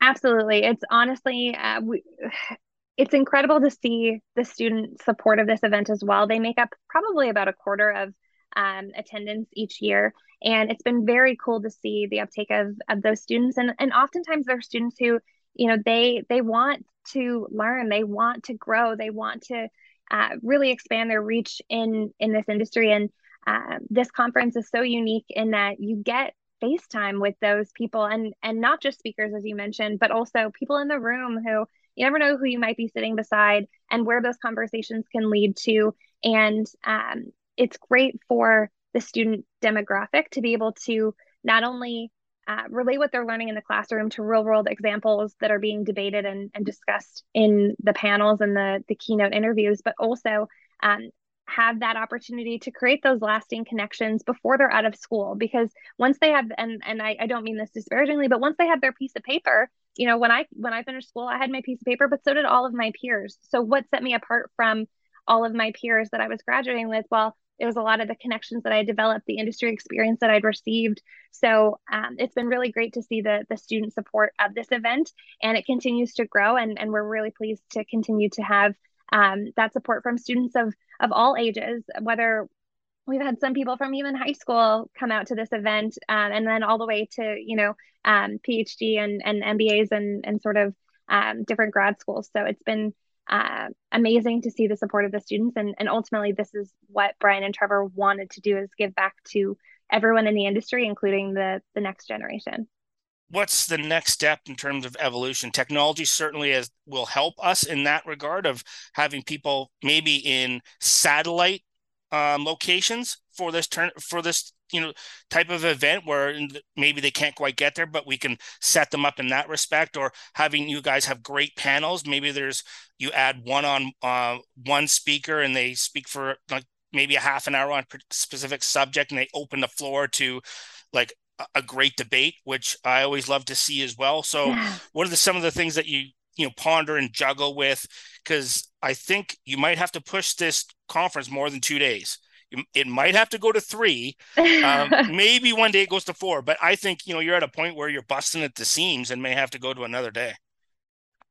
S7: Absolutely. It's honestly, uh, we, it's incredible to see the student support of this event as well. They make up probably about a quarter of um, attendance each year. And it's been very cool to see the uptake of, of those students. And, and oftentimes they're students who, you know, they, they want to learn, they want to grow, they want to uh, really expand their reach in, in this industry. And uh, this conference is so unique in that you get FaceTime with those people and, and not just speakers, as you mentioned, but also people in the room who you never know who you might be sitting beside and where those conversations can lead to. And um, it's great for the student demographic to be able to not only uh, relate what they're learning in the classroom to real world examples that are being debated and, and discussed in the panels and the, the keynote interviews, but also um, have that opportunity to create those lasting connections before they're out of school. Because once they have, and, and I, I don't mean this disparagingly, but once they have their piece of paper, you know, when I when I finished school, I had my piece of paper, but so did all of my peers. So what set me apart from all of my peers that I was graduating with? Well, it was a lot of the connections that I developed, the industry experience that I'd received. So um, it's been really great to see the the student support of this event, and it continues to grow. And and we're really pleased to continue to have um, that support from students of of all ages, whether we've had some people from even high school come out to this event, um, and then all the way to you know um, PhD and and MBAs and and sort of um, different grad schools. So it's been uh, amazing to see the support of the students. And, and ultimately this is what brian and trevor wanted to do is give back to everyone in the industry including the the next generation.
S2: What's the next step in terms of evolution? Technology certainly has, will help us in that regard of having people maybe in satellite um, locations for this turn for this you know type of event where maybe they can't quite get there but we can set them up in that respect or having you guys have great panels. Maybe there's you add one on uh, one speaker and they speak for like maybe a half an hour on a specific subject and they open the floor to like a great debate which i always love to see as well. So yeah. what are the, some of the things that you you know ponder and juggle with? Because i think you might have to push this conference more than two days it might have to go to three. Um, maybe one day it goes to four, but I think you know you're at a point where you're busting at the seams and may have to go to another day.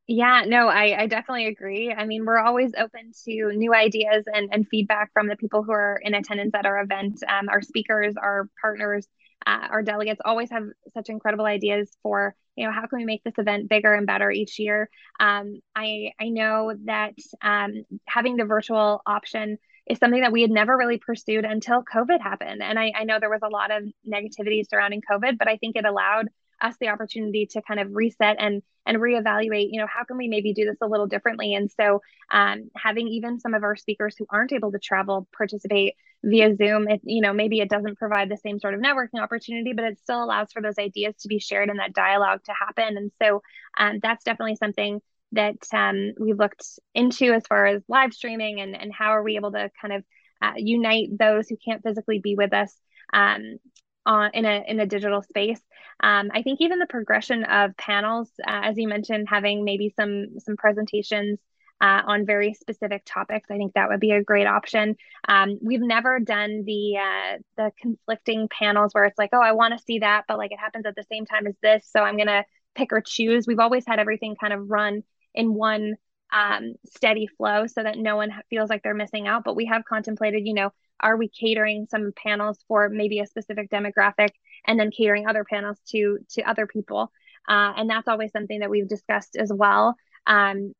S7: Yeah, no, I, I definitely agree. I mean, we're always open to new ideas and, and feedback from the people who are in attendance at our event. Um, our speakers, our partners, uh, our delegates always have such incredible ideas for you know how can we make this event bigger and better each year. Um, I I know that um, having the virtual option is something that we had never really pursued until COVID happened. And I, I know there was a lot of negativity surrounding COVID, but I think it allowed us the opportunity to kind of reset and and reevaluate you know how can we maybe do this a little differently and so um, having even some of our speakers who aren't able to travel participate via zoom it you know maybe it doesn't provide the same sort of networking opportunity but it still allows for those ideas to be shared and that dialogue to happen and so um, that's definitely something that um, we looked into as far as live streaming and, and how are we able to kind of uh, unite those who can't physically be with us um, on, in a in a digital space. Um, I think even the progression of panels, uh, as you mentioned, having maybe some some presentations uh, on very specific topics, I think that would be a great option. Um, we've never done the uh, the conflicting panels where it's like, oh, I want to see that, but like it happens at the same time as this, so I'm gonna pick or choose. We've always had everything kind of run in one um, steady flow so that no one feels like they're missing out. But we have contemplated, you know, are we catering some panels for maybe a specific demographic and then catering other panels to to other people? Uh, and that's always something that we've discussed as well. Um,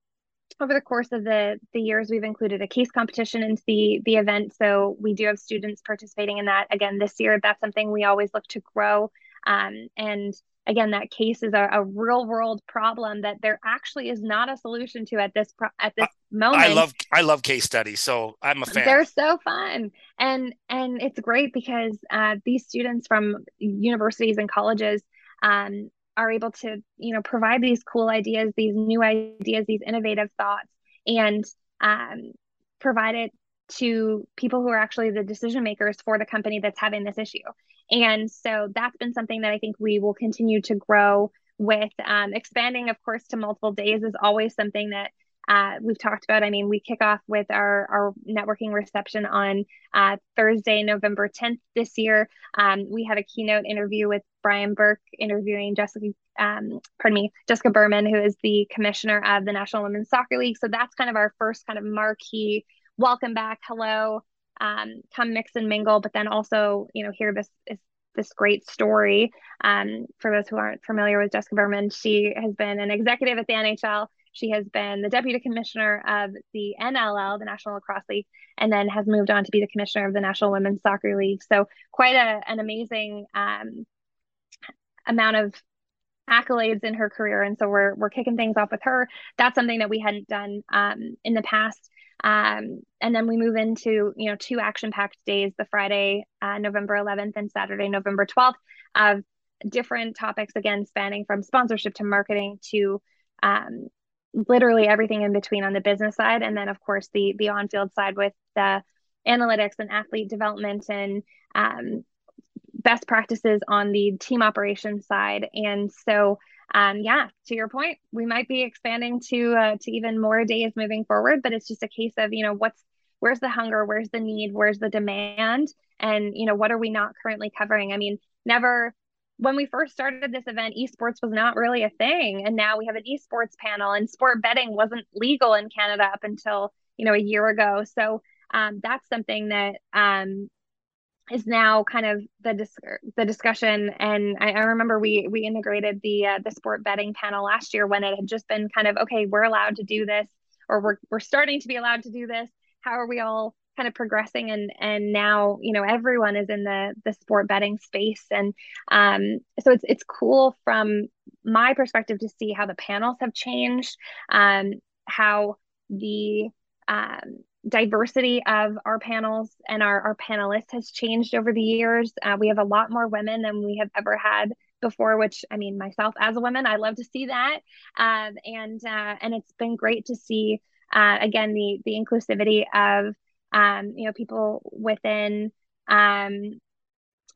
S7: over the course of the the years, we've included a case competition into the the event, so we do have students participating in that. Again, this year, that's something we always look to grow. Um, and again that case is a, real world problem that there actually is not a solution to at this pro- at this moment.
S2: i love i love case studies so i'm a fan.
S7: They're so fun. And and it's great because uh, these students from universities and colleges um, are able to you know provide these cool ideas these new ideas these innovative thoughts and um, provide it to people who are actually the decision makers for the company that's having this issue. And so that's been something that I think we will continue to grow with. Um, expanding, of course, to multiple days is always something that uh, we've talked about. I mean, we kick off with our, our networking reception on uh, Thursday, November 10th this year. Um, we have a keynote interview with Brian Burke interviewing Jessica, um, pardon me, Jessica Berman, who is the commissioner of the National Women's Soccer League. So that's kind of our first kind of marquee welcome back, hello, um, come mix and mingle, but then also, you know, hear this, this this great story. Um, for those who aren't familiar with Jessica Berman, she has been an executive at the NHL. She has been the deputy commissioner of the NLL, the National Lacrosse League, and then has moved on to be the commissioner of the National Women's Soccer League. So quite a, an amazing um, amount of accolades in her career. And so we're we're kicking things off with her. That's something that we hadn't done um, in the past. Um, and then we move into you know two action packed days: the Friday, uh, November 11th, and Saturday, November 12th, of different topics again spanning from sponsorship to marketing to um, literally everything in between on the business side. And then of course the the on-field side with the analytics and athlete development and um, best practices on the team operations side. And so um, yeah to your point we might be expanding to uh, to even more days moving forward but it's just a case of you know what's where's the hunger where's the need where's the demand and you know what are we not currently covering i mean never when we first started this event, esports was not really a thing. And now we have an esports panel, and sport betting wasn't legal in Canada up until, you know, a year ago. So um, that's something that um, is now kind of the dis- the discussion. And I, I, remember we we integrated the uh, the sport betting panel last year when it had just been kind of okay, we're allowed to do this, or we're we're starting to be allowed to do this. How are we all kind of progressing and and now you know everyone is in the the sport betting space and um so it's it's cool from my perspective to see how the panels have changed um how the um diversity of our panels and our, our panelists has changed over the years. Uh, we have a lot more women than we have ever had before, which I mean, myself as a woman, I love to see that. Um, and uh, and it's been great to see uh, again the the inclusivity of um, you know, people within um,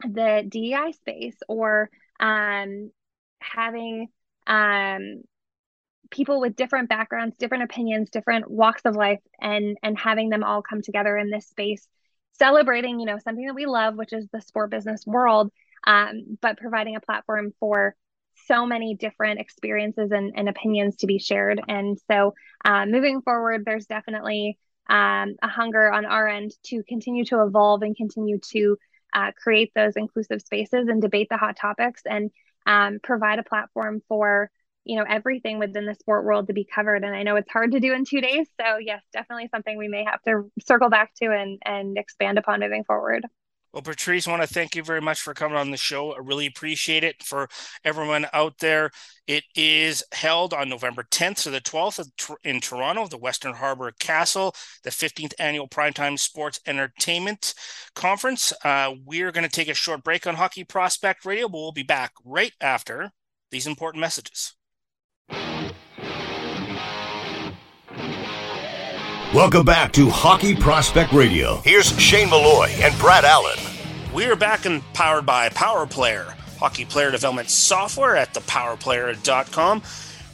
S7: the DEI space or um, having um, people with different backgrounds, different opinions, different walks of life, and and having them all come together in this space, celebrating, you know, something that we love, which is the sport business world, um, but providing a platform for so many different experiences and, and opinions to be shared. And so, uh, moving forward, there's definitely um, a hunger on our end to continue to evolve and continue to uh, create those inclusive spaces and debate the hot topics and um, provide a platform for you know everything within the sport world to be covered and i know it's hard to do in two days so yes definitely something we may have to circle back to and and expand upon moving forward
S2: well, Patrice, I want to thank you very much for coming on the show. I really appreciate it. For everyone out there, it is held on November 10th to the 12th in Toronto, the Westin Harbor Castle, the 15th annual Primetime Sports Entertainment Conference. Uh, we're going to take a short break on Hockey Prospect Radio, but we'll be back right after these important messages.
S1: Welcome back to Hockey Prospect Radio. Here's Shane Malloy and Brad Allen.
S2: We are back and powered by Power Player, hockey player development software at thepowerplayer.com.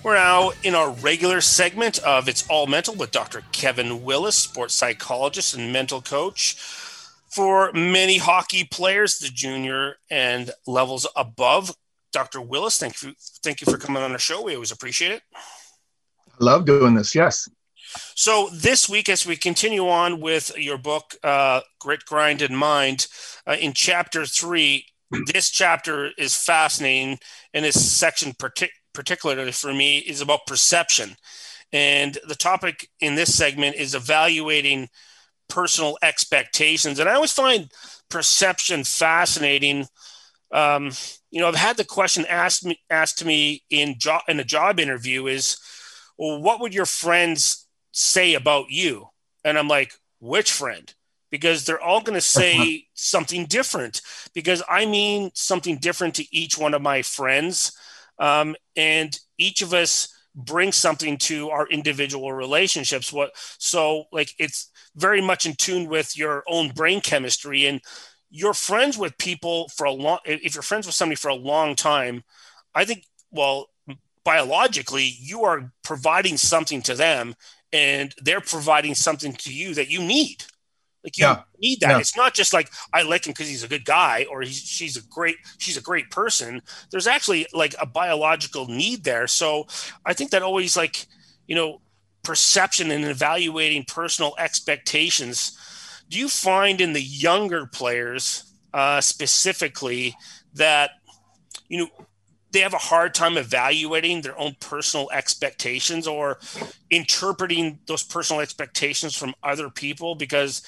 S2: We're now in our regular segment of It's All Mental with Dr. Kevin Willis, sports psychologist and mental coach. For many hockey players, the junior and levels above, Dr. Willis, thank you, thank you for coming on the show. We always appreciate it.
S8: I love doing this. Yes.
S2: So this week, as we continue on with your book, uh, Grit, Grind, and Mind, uh, in chapter three, this chapter is fascinating, and this section partic- particularly for me is about perception. And the topic in this segment is evaluating personal expectations. And I always find perception fascinating. Um, you know, I've had the question asked me asked to me in job in a job interview is, well, what would your friends say about you? And I'm like, which friend? Because they're all going to say something different because I mean something different to each one of my friends. Um, and each of us brings something to our individual relationships. What so like it's very much in tune with your own brain chemistry and you're friends with people for a long if you're friends with somebody for a long time, I think well biologically you are providing something to them and they're providing something to you that you need. Like you
S8: Yeah.
S2: need that.
S8: Yeah.
S2: It's not just like I like him because he's a good guy or he's, she's a great she's a great person. There's actually like a biological need there. So I think that always like you know perception and evaluating personal expectations. Do you find in the younger players uh, specifically that you know they have a hard time evaluating their own personal expectations or interpreting those personal expectations from other people because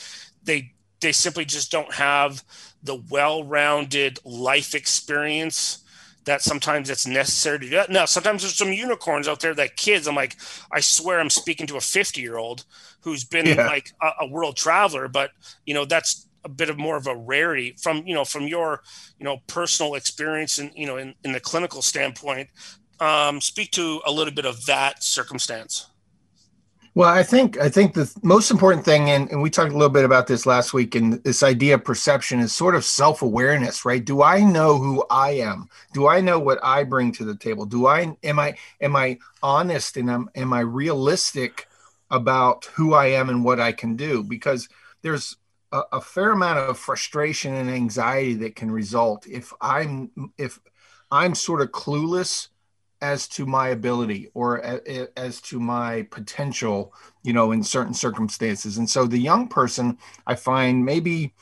S2: they they simply just don't have the well-rounded life experience that sometimes it's necessary to do that. Now, sometimes there's some unicorns out there that kids, I'm like, I swear I'm speaking to a 50 year old who's been
S8: Yeah.
S2: like a, a world traveler, but you know, that's a bit of more of a rarity from, you know, from your, you know, personal experience and, you know, in, in the clinical standpoint, um, speak to a little bit of that circumstance.
S8: Well, I think I think the most important thing, and, and we talked a little bit about this last week, and this idea of perception is sort of self-awareness, right? Do I know who I am? Do I know what I bring to the table? Do I am I am I honest and am, am I realistic about who I am and what I can do? Because there's a, a fair amount of frustration and anxiety that can result if I'm if I'm sort of clueless as to my ability or as to my potential, you know, in certain circumstances. And so the young person, I find maybe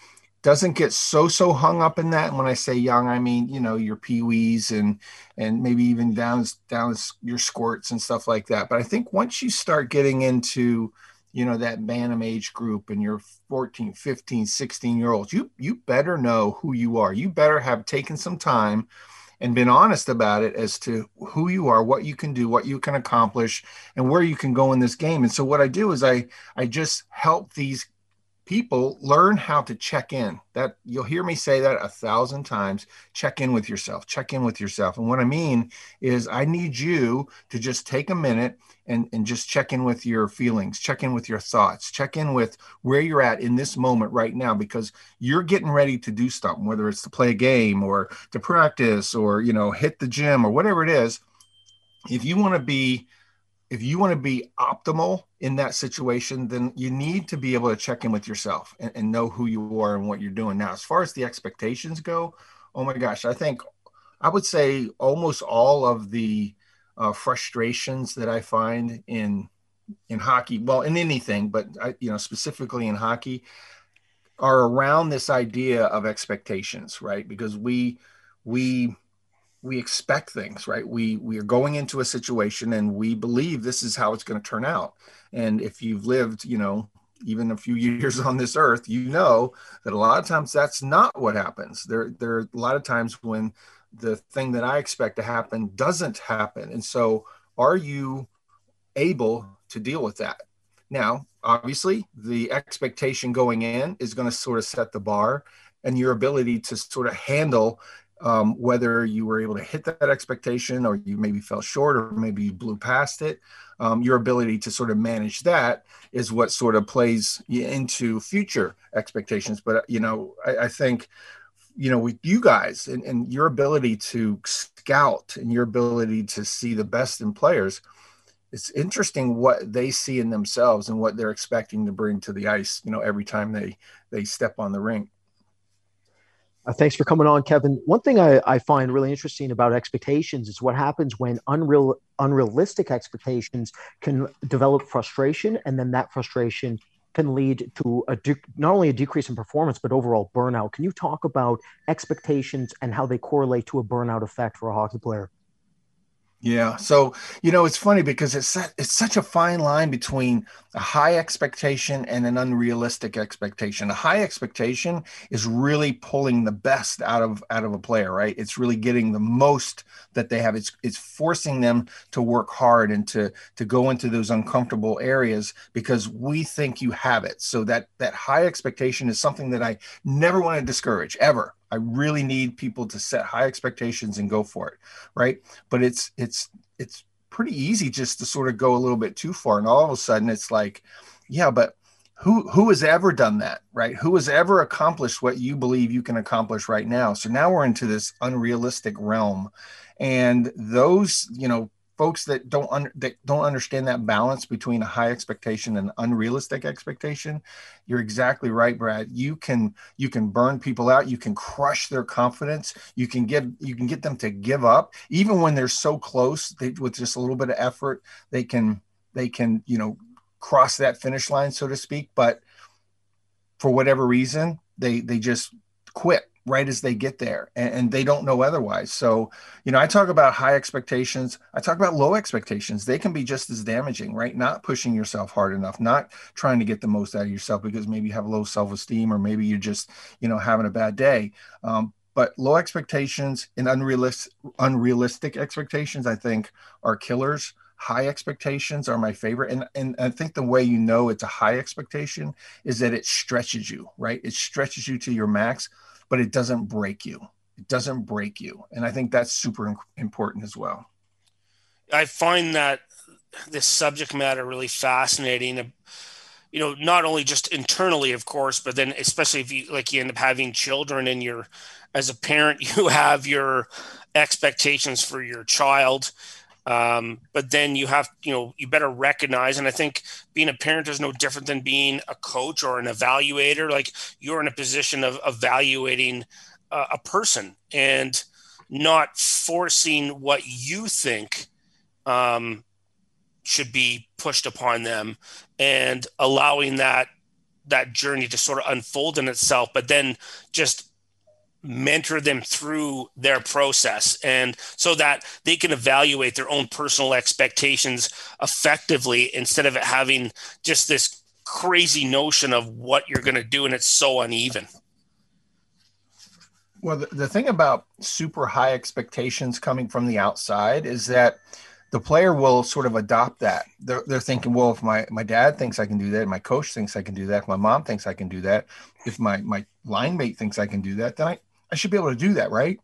S8: doesn't get so so hung up in that. And when I say young, I mean you know your peewees and and maybe even down down your squirts and stuff like that. But I think once you start getting into you know that bantam age group and you're 14 15 16 year olds you you better know who you are you better have taken some time and been honest about it as to who you are, what you can do, what you can accomplish, and where you can go in this game. And so what I do is I I just help these people learn how to check in. That you'll hear me say that a thousand times. Check in with yourself. Check in with yourself. And what I mean is I need you to just take a minute and, and just check in with your feelings, check in with your thoughts, check in with where you're at in this moment right now, because you're getting ready to do something, whether it's to play a game or to practice or, you know, hit the gym or whatever it is. If you want to be if you want to be optimal in that situation, then you need to be able to check in with yourself and, and, know who you are and what you're doing. Now, as far as the expectations go, oh my gosh, I think I would say almost all of the uh, frustrations that I find in in hockey, well, in anything, but I, you know, specifically in hockey, are around this idea of expectations, right? Because we we we expect things right? We we are going into a situation and we believe this is how it's going to turn out. And if you've lived you know even a few years on this earth you know that a lot of times that's not what happens. There there are a lot of times when the thing that i expect to happen doesn't happen. And so are you able to deal with that? Now obviously the expectation going in is going to sort of set the bar and your ability to sort of handle um, whether you were able to hit that expectation or you maybe fell short or maybe you blew past it. Um, your ability to sort of manage that is what sort of plays into future expectations. But, you know, I, I think, you know, with you guys and, and your ability to scout and your ability to see the best in players, it's interesting what they see in themselves and what they're expecting to bring to the ice, you know, every time they, they step on the rink.
S9: Uh, thanks for coming on, Kevin. One thing I, I, find really interesting about expectations is what happens when unreal, unrealistic expectations can develop frustration, and then that frustration can lead to a de- not only a decrease in performance but overall burnout. Can you talk about expectations and how they correlate to a burnout effect for a hockey player?
S8: Yeah. So, you know, it's funny because it's it's such a fine line between a high expectation and an unrealistic expectation. A high expectation is really pulling the best out of out of a player, right? It's really getting the most that they have. It's it's forcing them to work hard and to to go into those uncomfortable areas because we think you have it. So that that high expectation is something that I never want to discourage ever. I really need people to set high expectations and go for it, right? But it's it's it's pretty easy just to sort of go a little bit too far, and all of a sudden it's like, yeah, but who who has ever done that, right? Who has ever accomplished what you believe you can accomplish right now? So now we're into this unrealistic realm, and those you know folks that don't un- that don't understand that balance between a high expectation and unrealistic expectation you're exactly right brad. You can you can burn people out. You can crush their confidence. You can get you can get them to give up. Even when they're so close they, with just a little bit of effort they can they can you know cross that finish line so to speak. But for whatever reason they they just quit right as they get there and, and, they don't know otherwise. So you know i talk about high expectations i talk about low expectations. They can be just as damaging right? Not pushing yourself hard enough not trying to get the most out of yourself because maybe you have low self-esteem or maybe you're just you know having a bad day. Um, but low expectations and unrealistic unrealistic expectations i think are killers. High expectations are my favorite and and i think the way you know it's a high expectation is that it stretches you right? It stretches you to your max but it doesn't break you. It doesn't break you. And I think that's super important as well.
S2: I find that this subject matter really fascinating. Uh, you know, not only just internally, of course, but then especially if you like you end up having children and you're as a parent, you have your expectations for your child. Um, but then you have, you know, you better recognize, and I think being a parent is no different than being a coach or an evaluator. Like you're in a position of evaluating uh, a person and not forcing what you think um, should be pushed upon them and allowing that that journey to sort of unfold in itself but then just mentor them through their process and so that they can evaluate their own personal expectations effectively instead of having just this crazy notion of what you're going to do and it's so uneven
S8: well the, the thing about super high expectations coming from the outside is that the player will sort of adopt that. They're, they're thinking, well, if my, my dad thinks I can do that, my coach thinks I can do that, my mom thinks I can do that, if my, my line mate thinks I can do that, then I, I should be able to do that, right?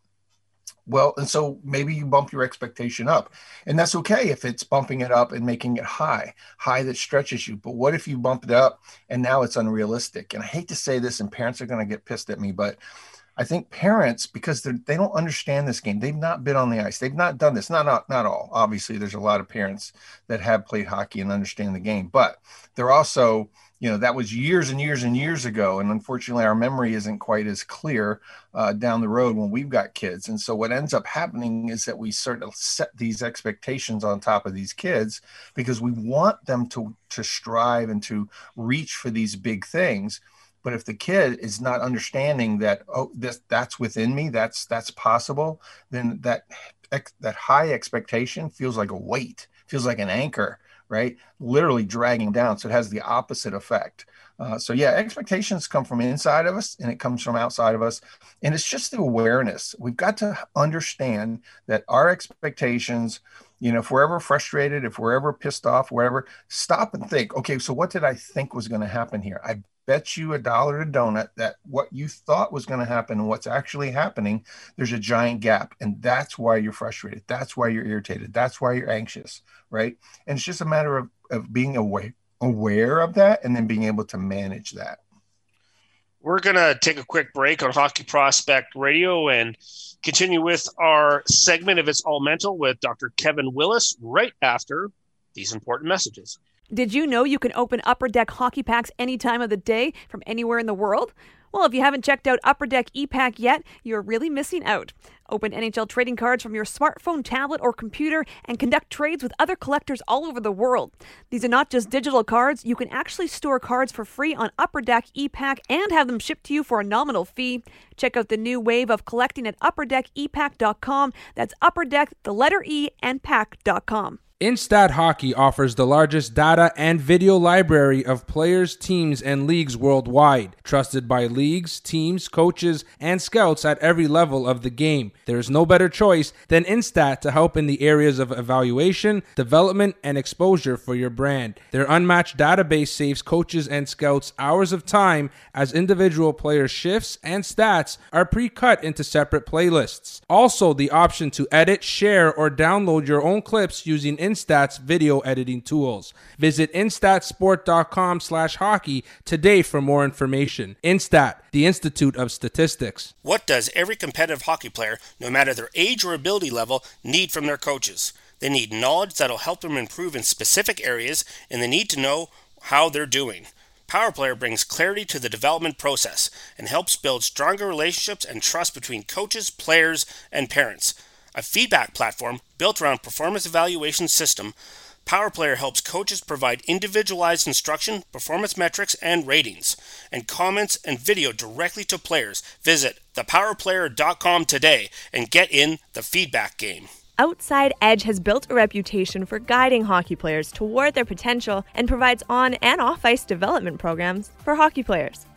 S8: Well, and so maybe you bump your expectation up, and that's okay if it's bumping it up and making it high, high that stretches you. But what if you bump it up and now it's unrealistic? And I hate to say this, and parents are going to get pissed at me, but I think parents, because they don't understand this game, they've not been on the ice, they've not done this. Not, not not all. Obviously, there's a lot of parents that have played hockey and understand the game, but they're also you know that was years and years and years ago and unfortunately our memory isn't quite as clear uh, down the road when we've got kids. And so what ends up happening is that we sort of set these expectations on top of these kids because we want them to to strive and to reach for these big things. But if the kid is not understanding that oh this that's within me that's that's possible then that that high expectation feels like a weight feels like an anchor right? Literally dragging down. So it has the opposite effect. Uh, so yeah, expectations come from inside of us and it comes from outside of us. And it's just the awareness. We've got to understand that our expectations, you know, if we're ever frustrated, if we're ever pissed off, wherever, stop and think, okay, so what did I think was going to happen here? I bet you a dollar to donut that what you thought was going to happen and what's actually happening, there's a giant gap. And that's why you're frustrated. That's why you're irritated. That's why you're anxious, right? And it's just a matter of, of being aware, aware of that and then being able to manage that.
S2: We're going to take a quick break on Hockey Prospect Radio and continue with our segment of It's All Mental with Dr. Kevin Willis right after these important messages.
S10: Did you know you can open Upper Deck hockey packs any time of the day from anywhere in the world? Well, if you haven't checked out Upper Deck ePack yet, you're really missing out. Open NHL trading cards from your smartphone, tablet, or computer and conduct trades with other collectors all over the world. These are not just digital cards, you can actually store cards for free on Upper Deck ePack and have them shipped to you for a nominal fee. Check out the new wave of collecting at UpperDeckEPack.com. That's Upper Deck, the letter E, and pack.com.
S11: Instat Hockey offers the largest data and video library of players, teams, and leagues worldwide, trusted by leagues, teams, coaches, and scouts at every level of the game. There is no better choice than Instat to help in the areas of evaluation, development, and exposure for your brand. Their unmatched database saves coaches and scouts hours of time as individual player shifts and stats are pre cut into separate playlists. Also, the option to edit, share, or download your own clips using Instat's video editing tools. Visit instatsport.com slash hockey today for more information. Instat, the Institute of Statistics.
S2: What does every competitive hockey player, no matter their age or ability level, need from their coaches? They need knowledge that'll help them improve in specific areas, and they need to know how they're doing. Power Player brings clarity to the development process and helps build stronger relationships and trust between coaches, players, and parents. A feedback platform built around performance evaluation system, Power Player helps coaches provide individualized instruction, performance metrics, and ratings, and comments and video directly to players. Visit thepowerplayer.com today and get in the feedback game.
S12: Outside Edge has built a reputation for guiding hockey players toward their potential and provides on and off ice development programs for hockey players.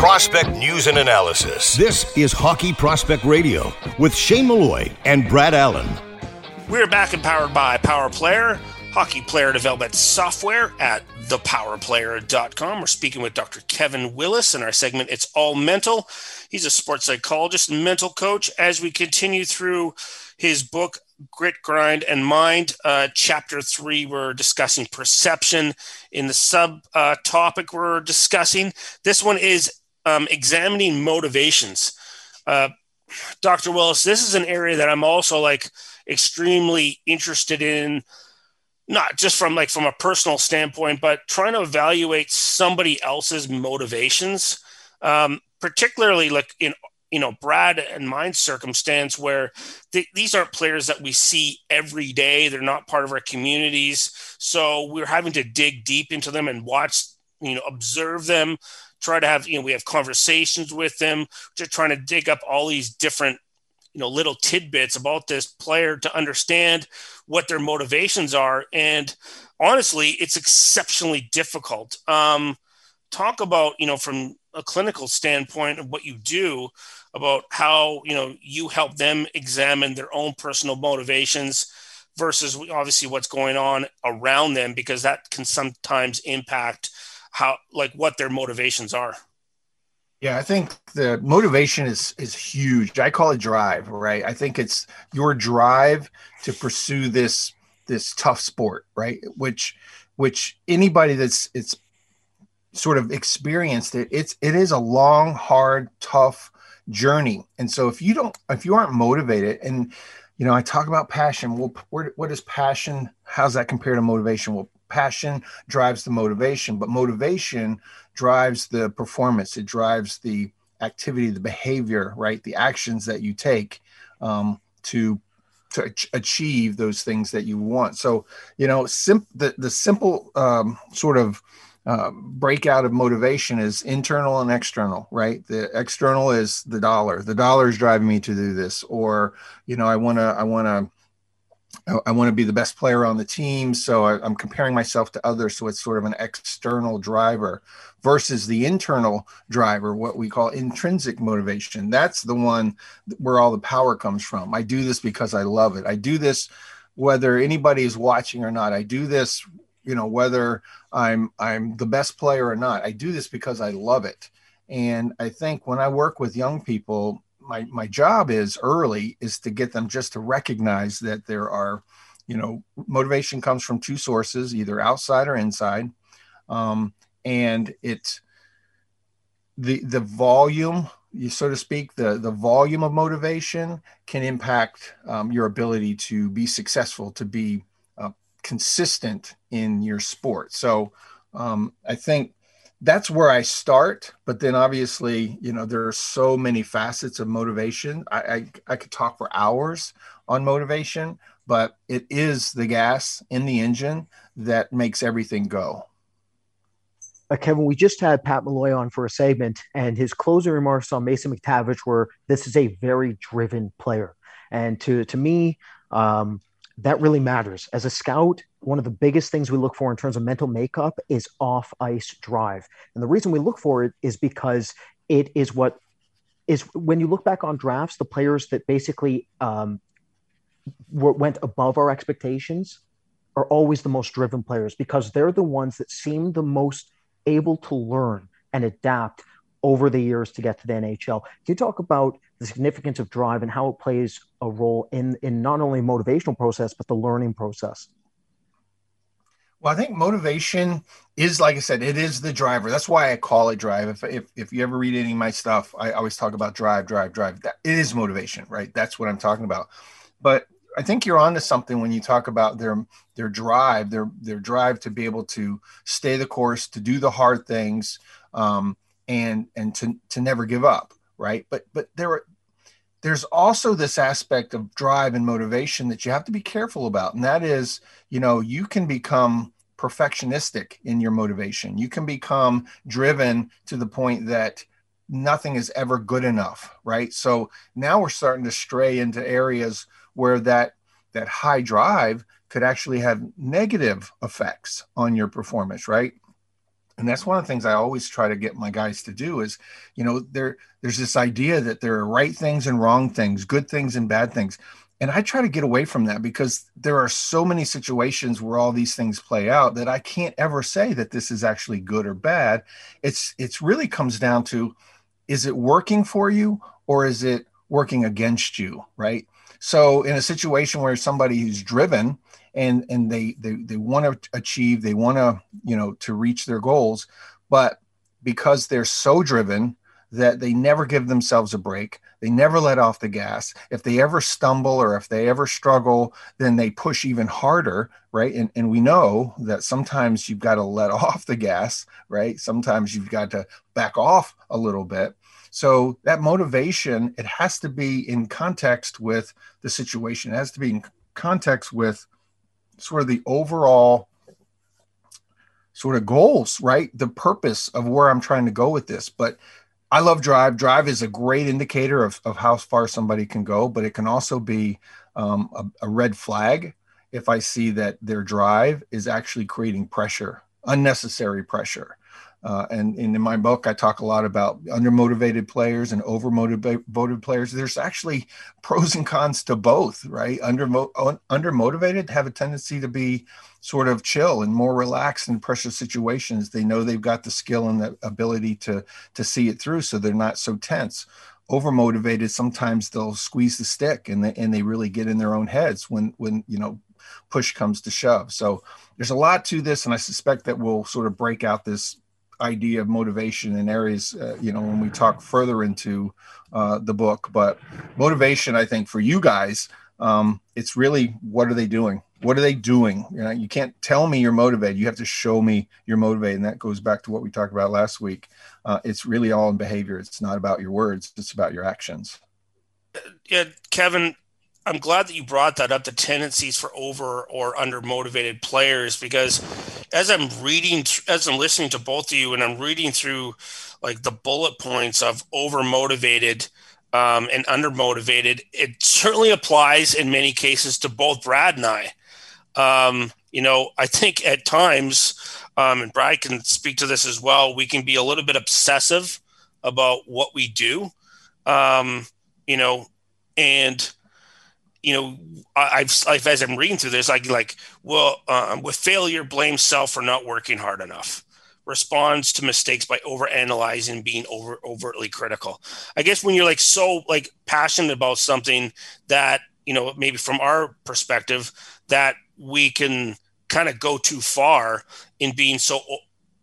S1: Prospect news and analysis. This is Hockey Prospect Radio with Shane Malloy and Brad Allen.
S2: We're back and powered by Power Player, hockey player development software at thepowerplayer.com. We're speaking with Dr. Kevin Willis in our segment It's All Mental. He's a sports psychologist and mental coach as we continue through his book Grit, Grind, and Mind. Uh, chapter three, we're discussing perception. In the sub uh, topic, we're discussing this one is um, examining motivations. Uh, Dr. Willis, this is an area that I'm also like extremely interested in, not just from like from a personal standpoint, but trying to evaluate somebody else's motivations, um, particularly like in you know Brad and my circumstance where th- these aren't players that we see every day. They're not part of our communities, so we're having to dig deep into them and watch, you know, observe them. Try to have you know we have conversations with them. Just trying to dig up all these different you know little tidbits about this player to understand what their motivations are and honestly it's exceptionally difficult um, talk about you know from a clinical standpoint of what you do about how you know you help them examine their own personal motivations versus obviously what's going on around them because that can sometimes impact how like what their motivations are.
S8: Yeah i think the motivation is is huge. I call it drive right? I think it's your drive to pursue this this tough sport right? Which which anybody that's it's sort of experienced it it's it is a long hard tough journey. And so if you don't, if you aren't motivated, and you know, I talk about passion. Well, where, what is passion? How's that compare to motivation? Well, passion drives the motivation, but motivation drives the performance. It drives the activity, the behavior, right? The actions that you take um, to to achieve those things that you want. So, you know, sim- the the simple um, sort of uh, breakout of motivation is internal and external, right? The external is the dollar. The dollar is driving me to do this, or you know, I want to, I want to. I want to be the best player on the team, so I, I'm comparing myself to others. So it's sort of an external driver versus the internal driver, what we call intrinsic motivation. That's the one where all the power comes from. I do this because I love it. I do this whether anybody is watching or not. I do this you know whether i'm i'm the best player or not. I do this because i love it. And i think when i work with young people my my job is early is to get them just to recognize that there are you know motivation comes from two sources either outside or inside. Um, and it's the the volume you so to speak the the volume of motivation can impact um, your ability to be successful to be consistent in your sport. So um, I think that's where I start. But then obviously, you know, there are so many facets of motivation. I, I, I could talk for hours on motivation, but it is the gas in the engine that makes everything go.
S9: Uh, Kevin, we just had Pat Malloy on for a segment, and his closing remarks on Mason McTavish were, "This is a very driven player," and to to me, um, that really matters. As a scout, one of the biggest things we look for in terms of mental makeup is off ice drive. And the reason we look for it is because it is what is when you look back on drafts, the players that basically um, were, went above our expectations are always the most driven players because they're the ones that seem the most able to learn and adapt over the years to get to the NHL. Can you talk about the significance of drive and how it plays a role in in not only motivational process but the learning process?
S8: Well, I think motivation is, like I said, it is the driver. That's why I call it drive. If, if, if you ever read any of my stuff, I always talk about drive, drive, drive. That, it is motivation, right? That's what I'm talking about. But I think you're onto something when you talk about their their drive, their their drive to be able to stay the course, to do the hard things, um, and and to to never give up, right? But but there are there's also this aspect of drive and motivation that you have to be careful about and that is you know you can become perfectionistic in your motivation. You can become driven to the point that nothing is ever good enough right? So now we're starting to stray into areas where that that high drive could actually have negative effects on your performance right and that's one of the things i always try to get my guys to do is you know there there's this idea that there are right things and wrong things good things and bad things. And i try to get away from that because there are so many situations where all these things play out that i can't ever say that this is actually good or bad. It's it's really comes down to is it working for you or is it working against you right? So in a situation where somebody who's driven and and they they, they want to achieve they want to you know to reach their goals but because they're so driven that they never give themselves a break they never let off the gas if they ever stumble or if they ever struggle then they push even harder right? And, and we know that sometimes you've got to let off the gas right? Sometimes you've got to back off a little bit. So that motivation it has to be in context with the situation. It has to be in context with sort of the overall sort of goals, right? The purpose of where I'm trying to go with this. But I love drive. Drive is a great indicator of, of how far somebody can go, but it can also be um, a, a red flag if I see that their drive is actually creating pressure, unnecessary pressure. Uh, and, and, in my book, I talk a lot about undermotivated players and overmotivated players. There's actually pros and cons to both, right? Under undermotivated have a tendency to be sort of chill and more relaxed in pressure situations. They know they've got the skill and the ability to to see it through, so they're not so tense. Overmotivated, sometimes they'll squeeze the stick and they, and they really get in their own heads when when you know push comes to shove. So there's a lot to this, and I suspect that we'll sort of break out this idea of motivation in areas, uh, you know, when we talk further into uh, the book. But motivation, I think, for you guys, um, it's really what are they doing? What are they doing? You know, you can't tell me you're motivated. You have to show me you're motivated, and that goes back to what we talked about last week. Uh, it's really all in behavior. It's not about your words. It's about your actions.
S2: Yeah, Kevin, I'm glad that you brought that up the tendencies for over or under motivated players because as I'm reading as I'm listening to both of you and I'm reading through like the bullet points of over motivated um, and under motivated it certainly applies in many cases to both Brad and I. Um, you know I think at times um, and Brad can speak to this as well we can be a little bit obsessive about what we do. Um, you know and you know, I've, I've, as I'm reading through this, I like, well, um, with failure, blame self for not working hard enough. Responds to mistakes by over analyzing, being over overtly critical. I guess when you're like so like passionate about something that you know maybe from our perspective that we can kind of go too far in being so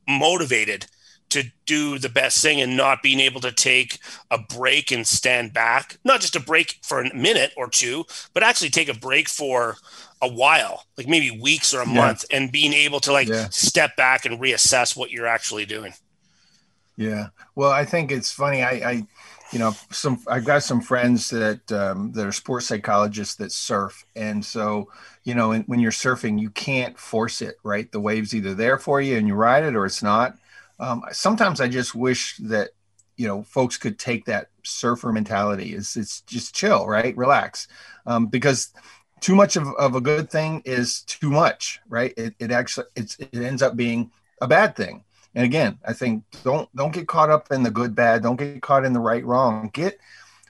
S2: motivated to do the best thing and not being able to take a break and stand back, not just a break for a minute or two, but actually take a break for a while, like maybe weeks or a yeah. month, and being able to like yeah. step back and reassess what you're actually doing.
S8: Yeah. Well, I think it's funny. I, I you know, some I've got some friends that um, that are sports psychologists that surf, and so you know, when you're surfing, you can't force it, right? The wave's either there for you and you ride it, or it's not um, sometimes I just wish that you know folks could take that surfer mentality. It's it's just chill, right? Relax, um, because too much of, of a good thing is too much, right? It, it actually it's it ends up being a bad thing. And again, I think don't don't get caught up in the good bad, don't get caught in the right wrong. Get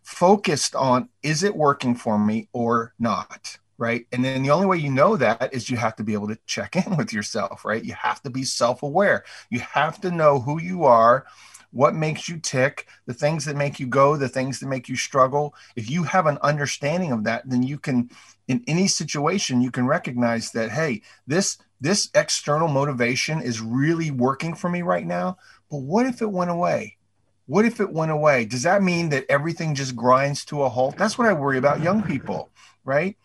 S8: focused on is it working for me or not? Right. And then the only way you know that is you have to be able to check in with yourself, right? You have to be self aware. You have to know who you are, what makes you tick, the things that make you go, the things that make you struggle. If you have an understanding of that, then you can, in any situation, you can recognize that, hey, this this external motivation is really working for me right now. But what if it went away? What if it went away? Does that mean that everything just grinds to a halt? That's what I worry about young people, right?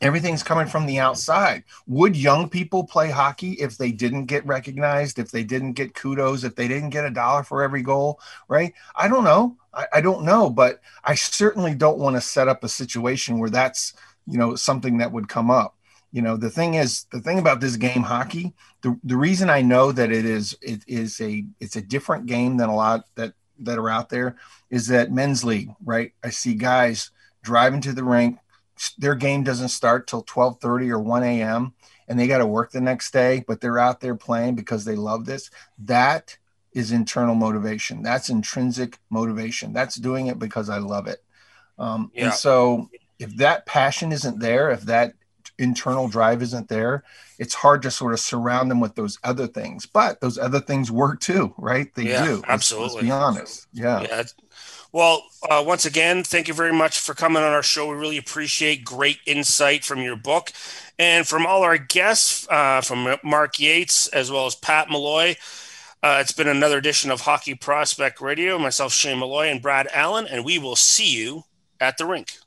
S8: Everything's coming from the outside. Would young people play hockey if they didn't get recognized, if they didn't get kudos, if they didn't get a dollar for every goal, right? I don't know. I, I don't know, but I certainly don't want to set up a situation where that's, you know, something that would come up. You know, the thing is, the thing about this game, hockey, the, the reason I know that it is it is a it's a different game than a lot that that are out there is that men's league, right? I see guys driving to the rink, their game doesn't start till 12:30 or 1 a.m. and they got to work the next day, but they're out there playing because they love this. That is internal motivation. That's intrinsic motivation. That's doing it because I love it. Um, yeah. And so, if that passion isn't there, if that internal drive isn't there, it's hard to sort of surround them with those other things. But those other things work too, right? They
S2: yeah,
S8: do.
S2: Absolutely.
S8: Let's, let's be honest. Yeah. yeah.
S2: Well, uh, once again, thank you very much for coming on our show. We really appreciate great insight from your book and from all our guests, uh, from Mark Yates as well as Pat Malloy. Uh, it's been another edition of Hockey Prospect Radio. Myself, Shane Malloy, and Brad Allen, and we will see you at the rink.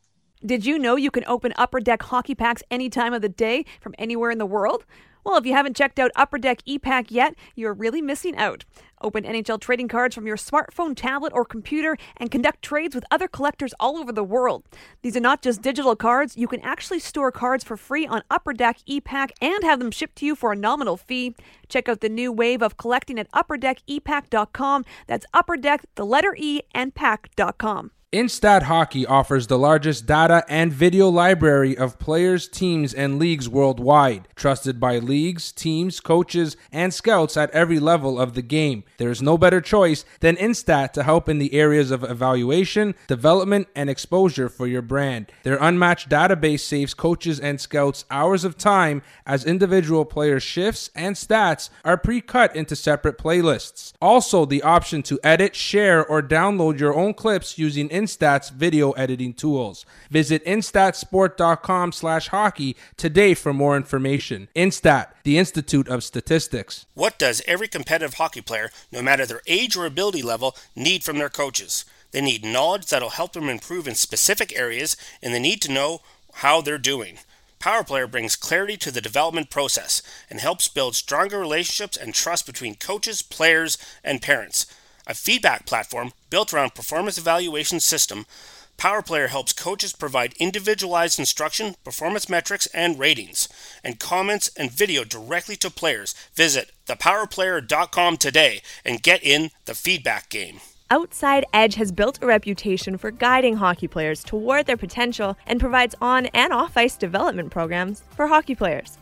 S10: Did you know you can open Upper Deck hockey packs any time of the day from anywhere in the world? Well, if you haven't checked out Upper Deck ePack yet, you're really missing out. Open NHL trading cards from your smartphone, tablet, or computer and conduct trades with other collectors all over the world. These are not just digital cards, you can actually store cards for free on Upper Deck ePack and have them shipped to you for a nominal fee. Check out the new wave of collecting at upperdeckepack.com. That's Upper Deck, the letter E, and pack.com.
S11: Instat Hockey offers the largest data and video library of players, teams, and leagues worldwide, trusted by leagues, teams, coaches, and scouts at every level of the game. There is no better choice than Instat to help in the areas of evaluation, development, and exposure for your brand. Their unmatched database saves coaches and scouts hours of time as individual player shifts and stats are pre cut into separate playlists. Also, the option to edit, share, or download your own clips using Instat's video editing tools. Visit instatsport.com slash hockey today for more information. Instat, the Institute of Statistics.
S2: What does every competitive hockey player, no matter their age or ability level, need from their coaches? They need knowledge that'll help them improve in specific areas, and they need to know how they're doing. Power Player brings clarity to the development process and helps build stronger relationships and trust between coaches, players, and parents a feedback platform built around performance evaluation system, PowerPlayer helps coaches provide individualized instruction, performance metrics, and ratings, and comments and video directly to players. Visit thepowerplayer.com today and get in the feedback game.
S12: Outside Edge has built a reputation for guiding hockey players toward their potential and provides on and off ice development programs for hockey players.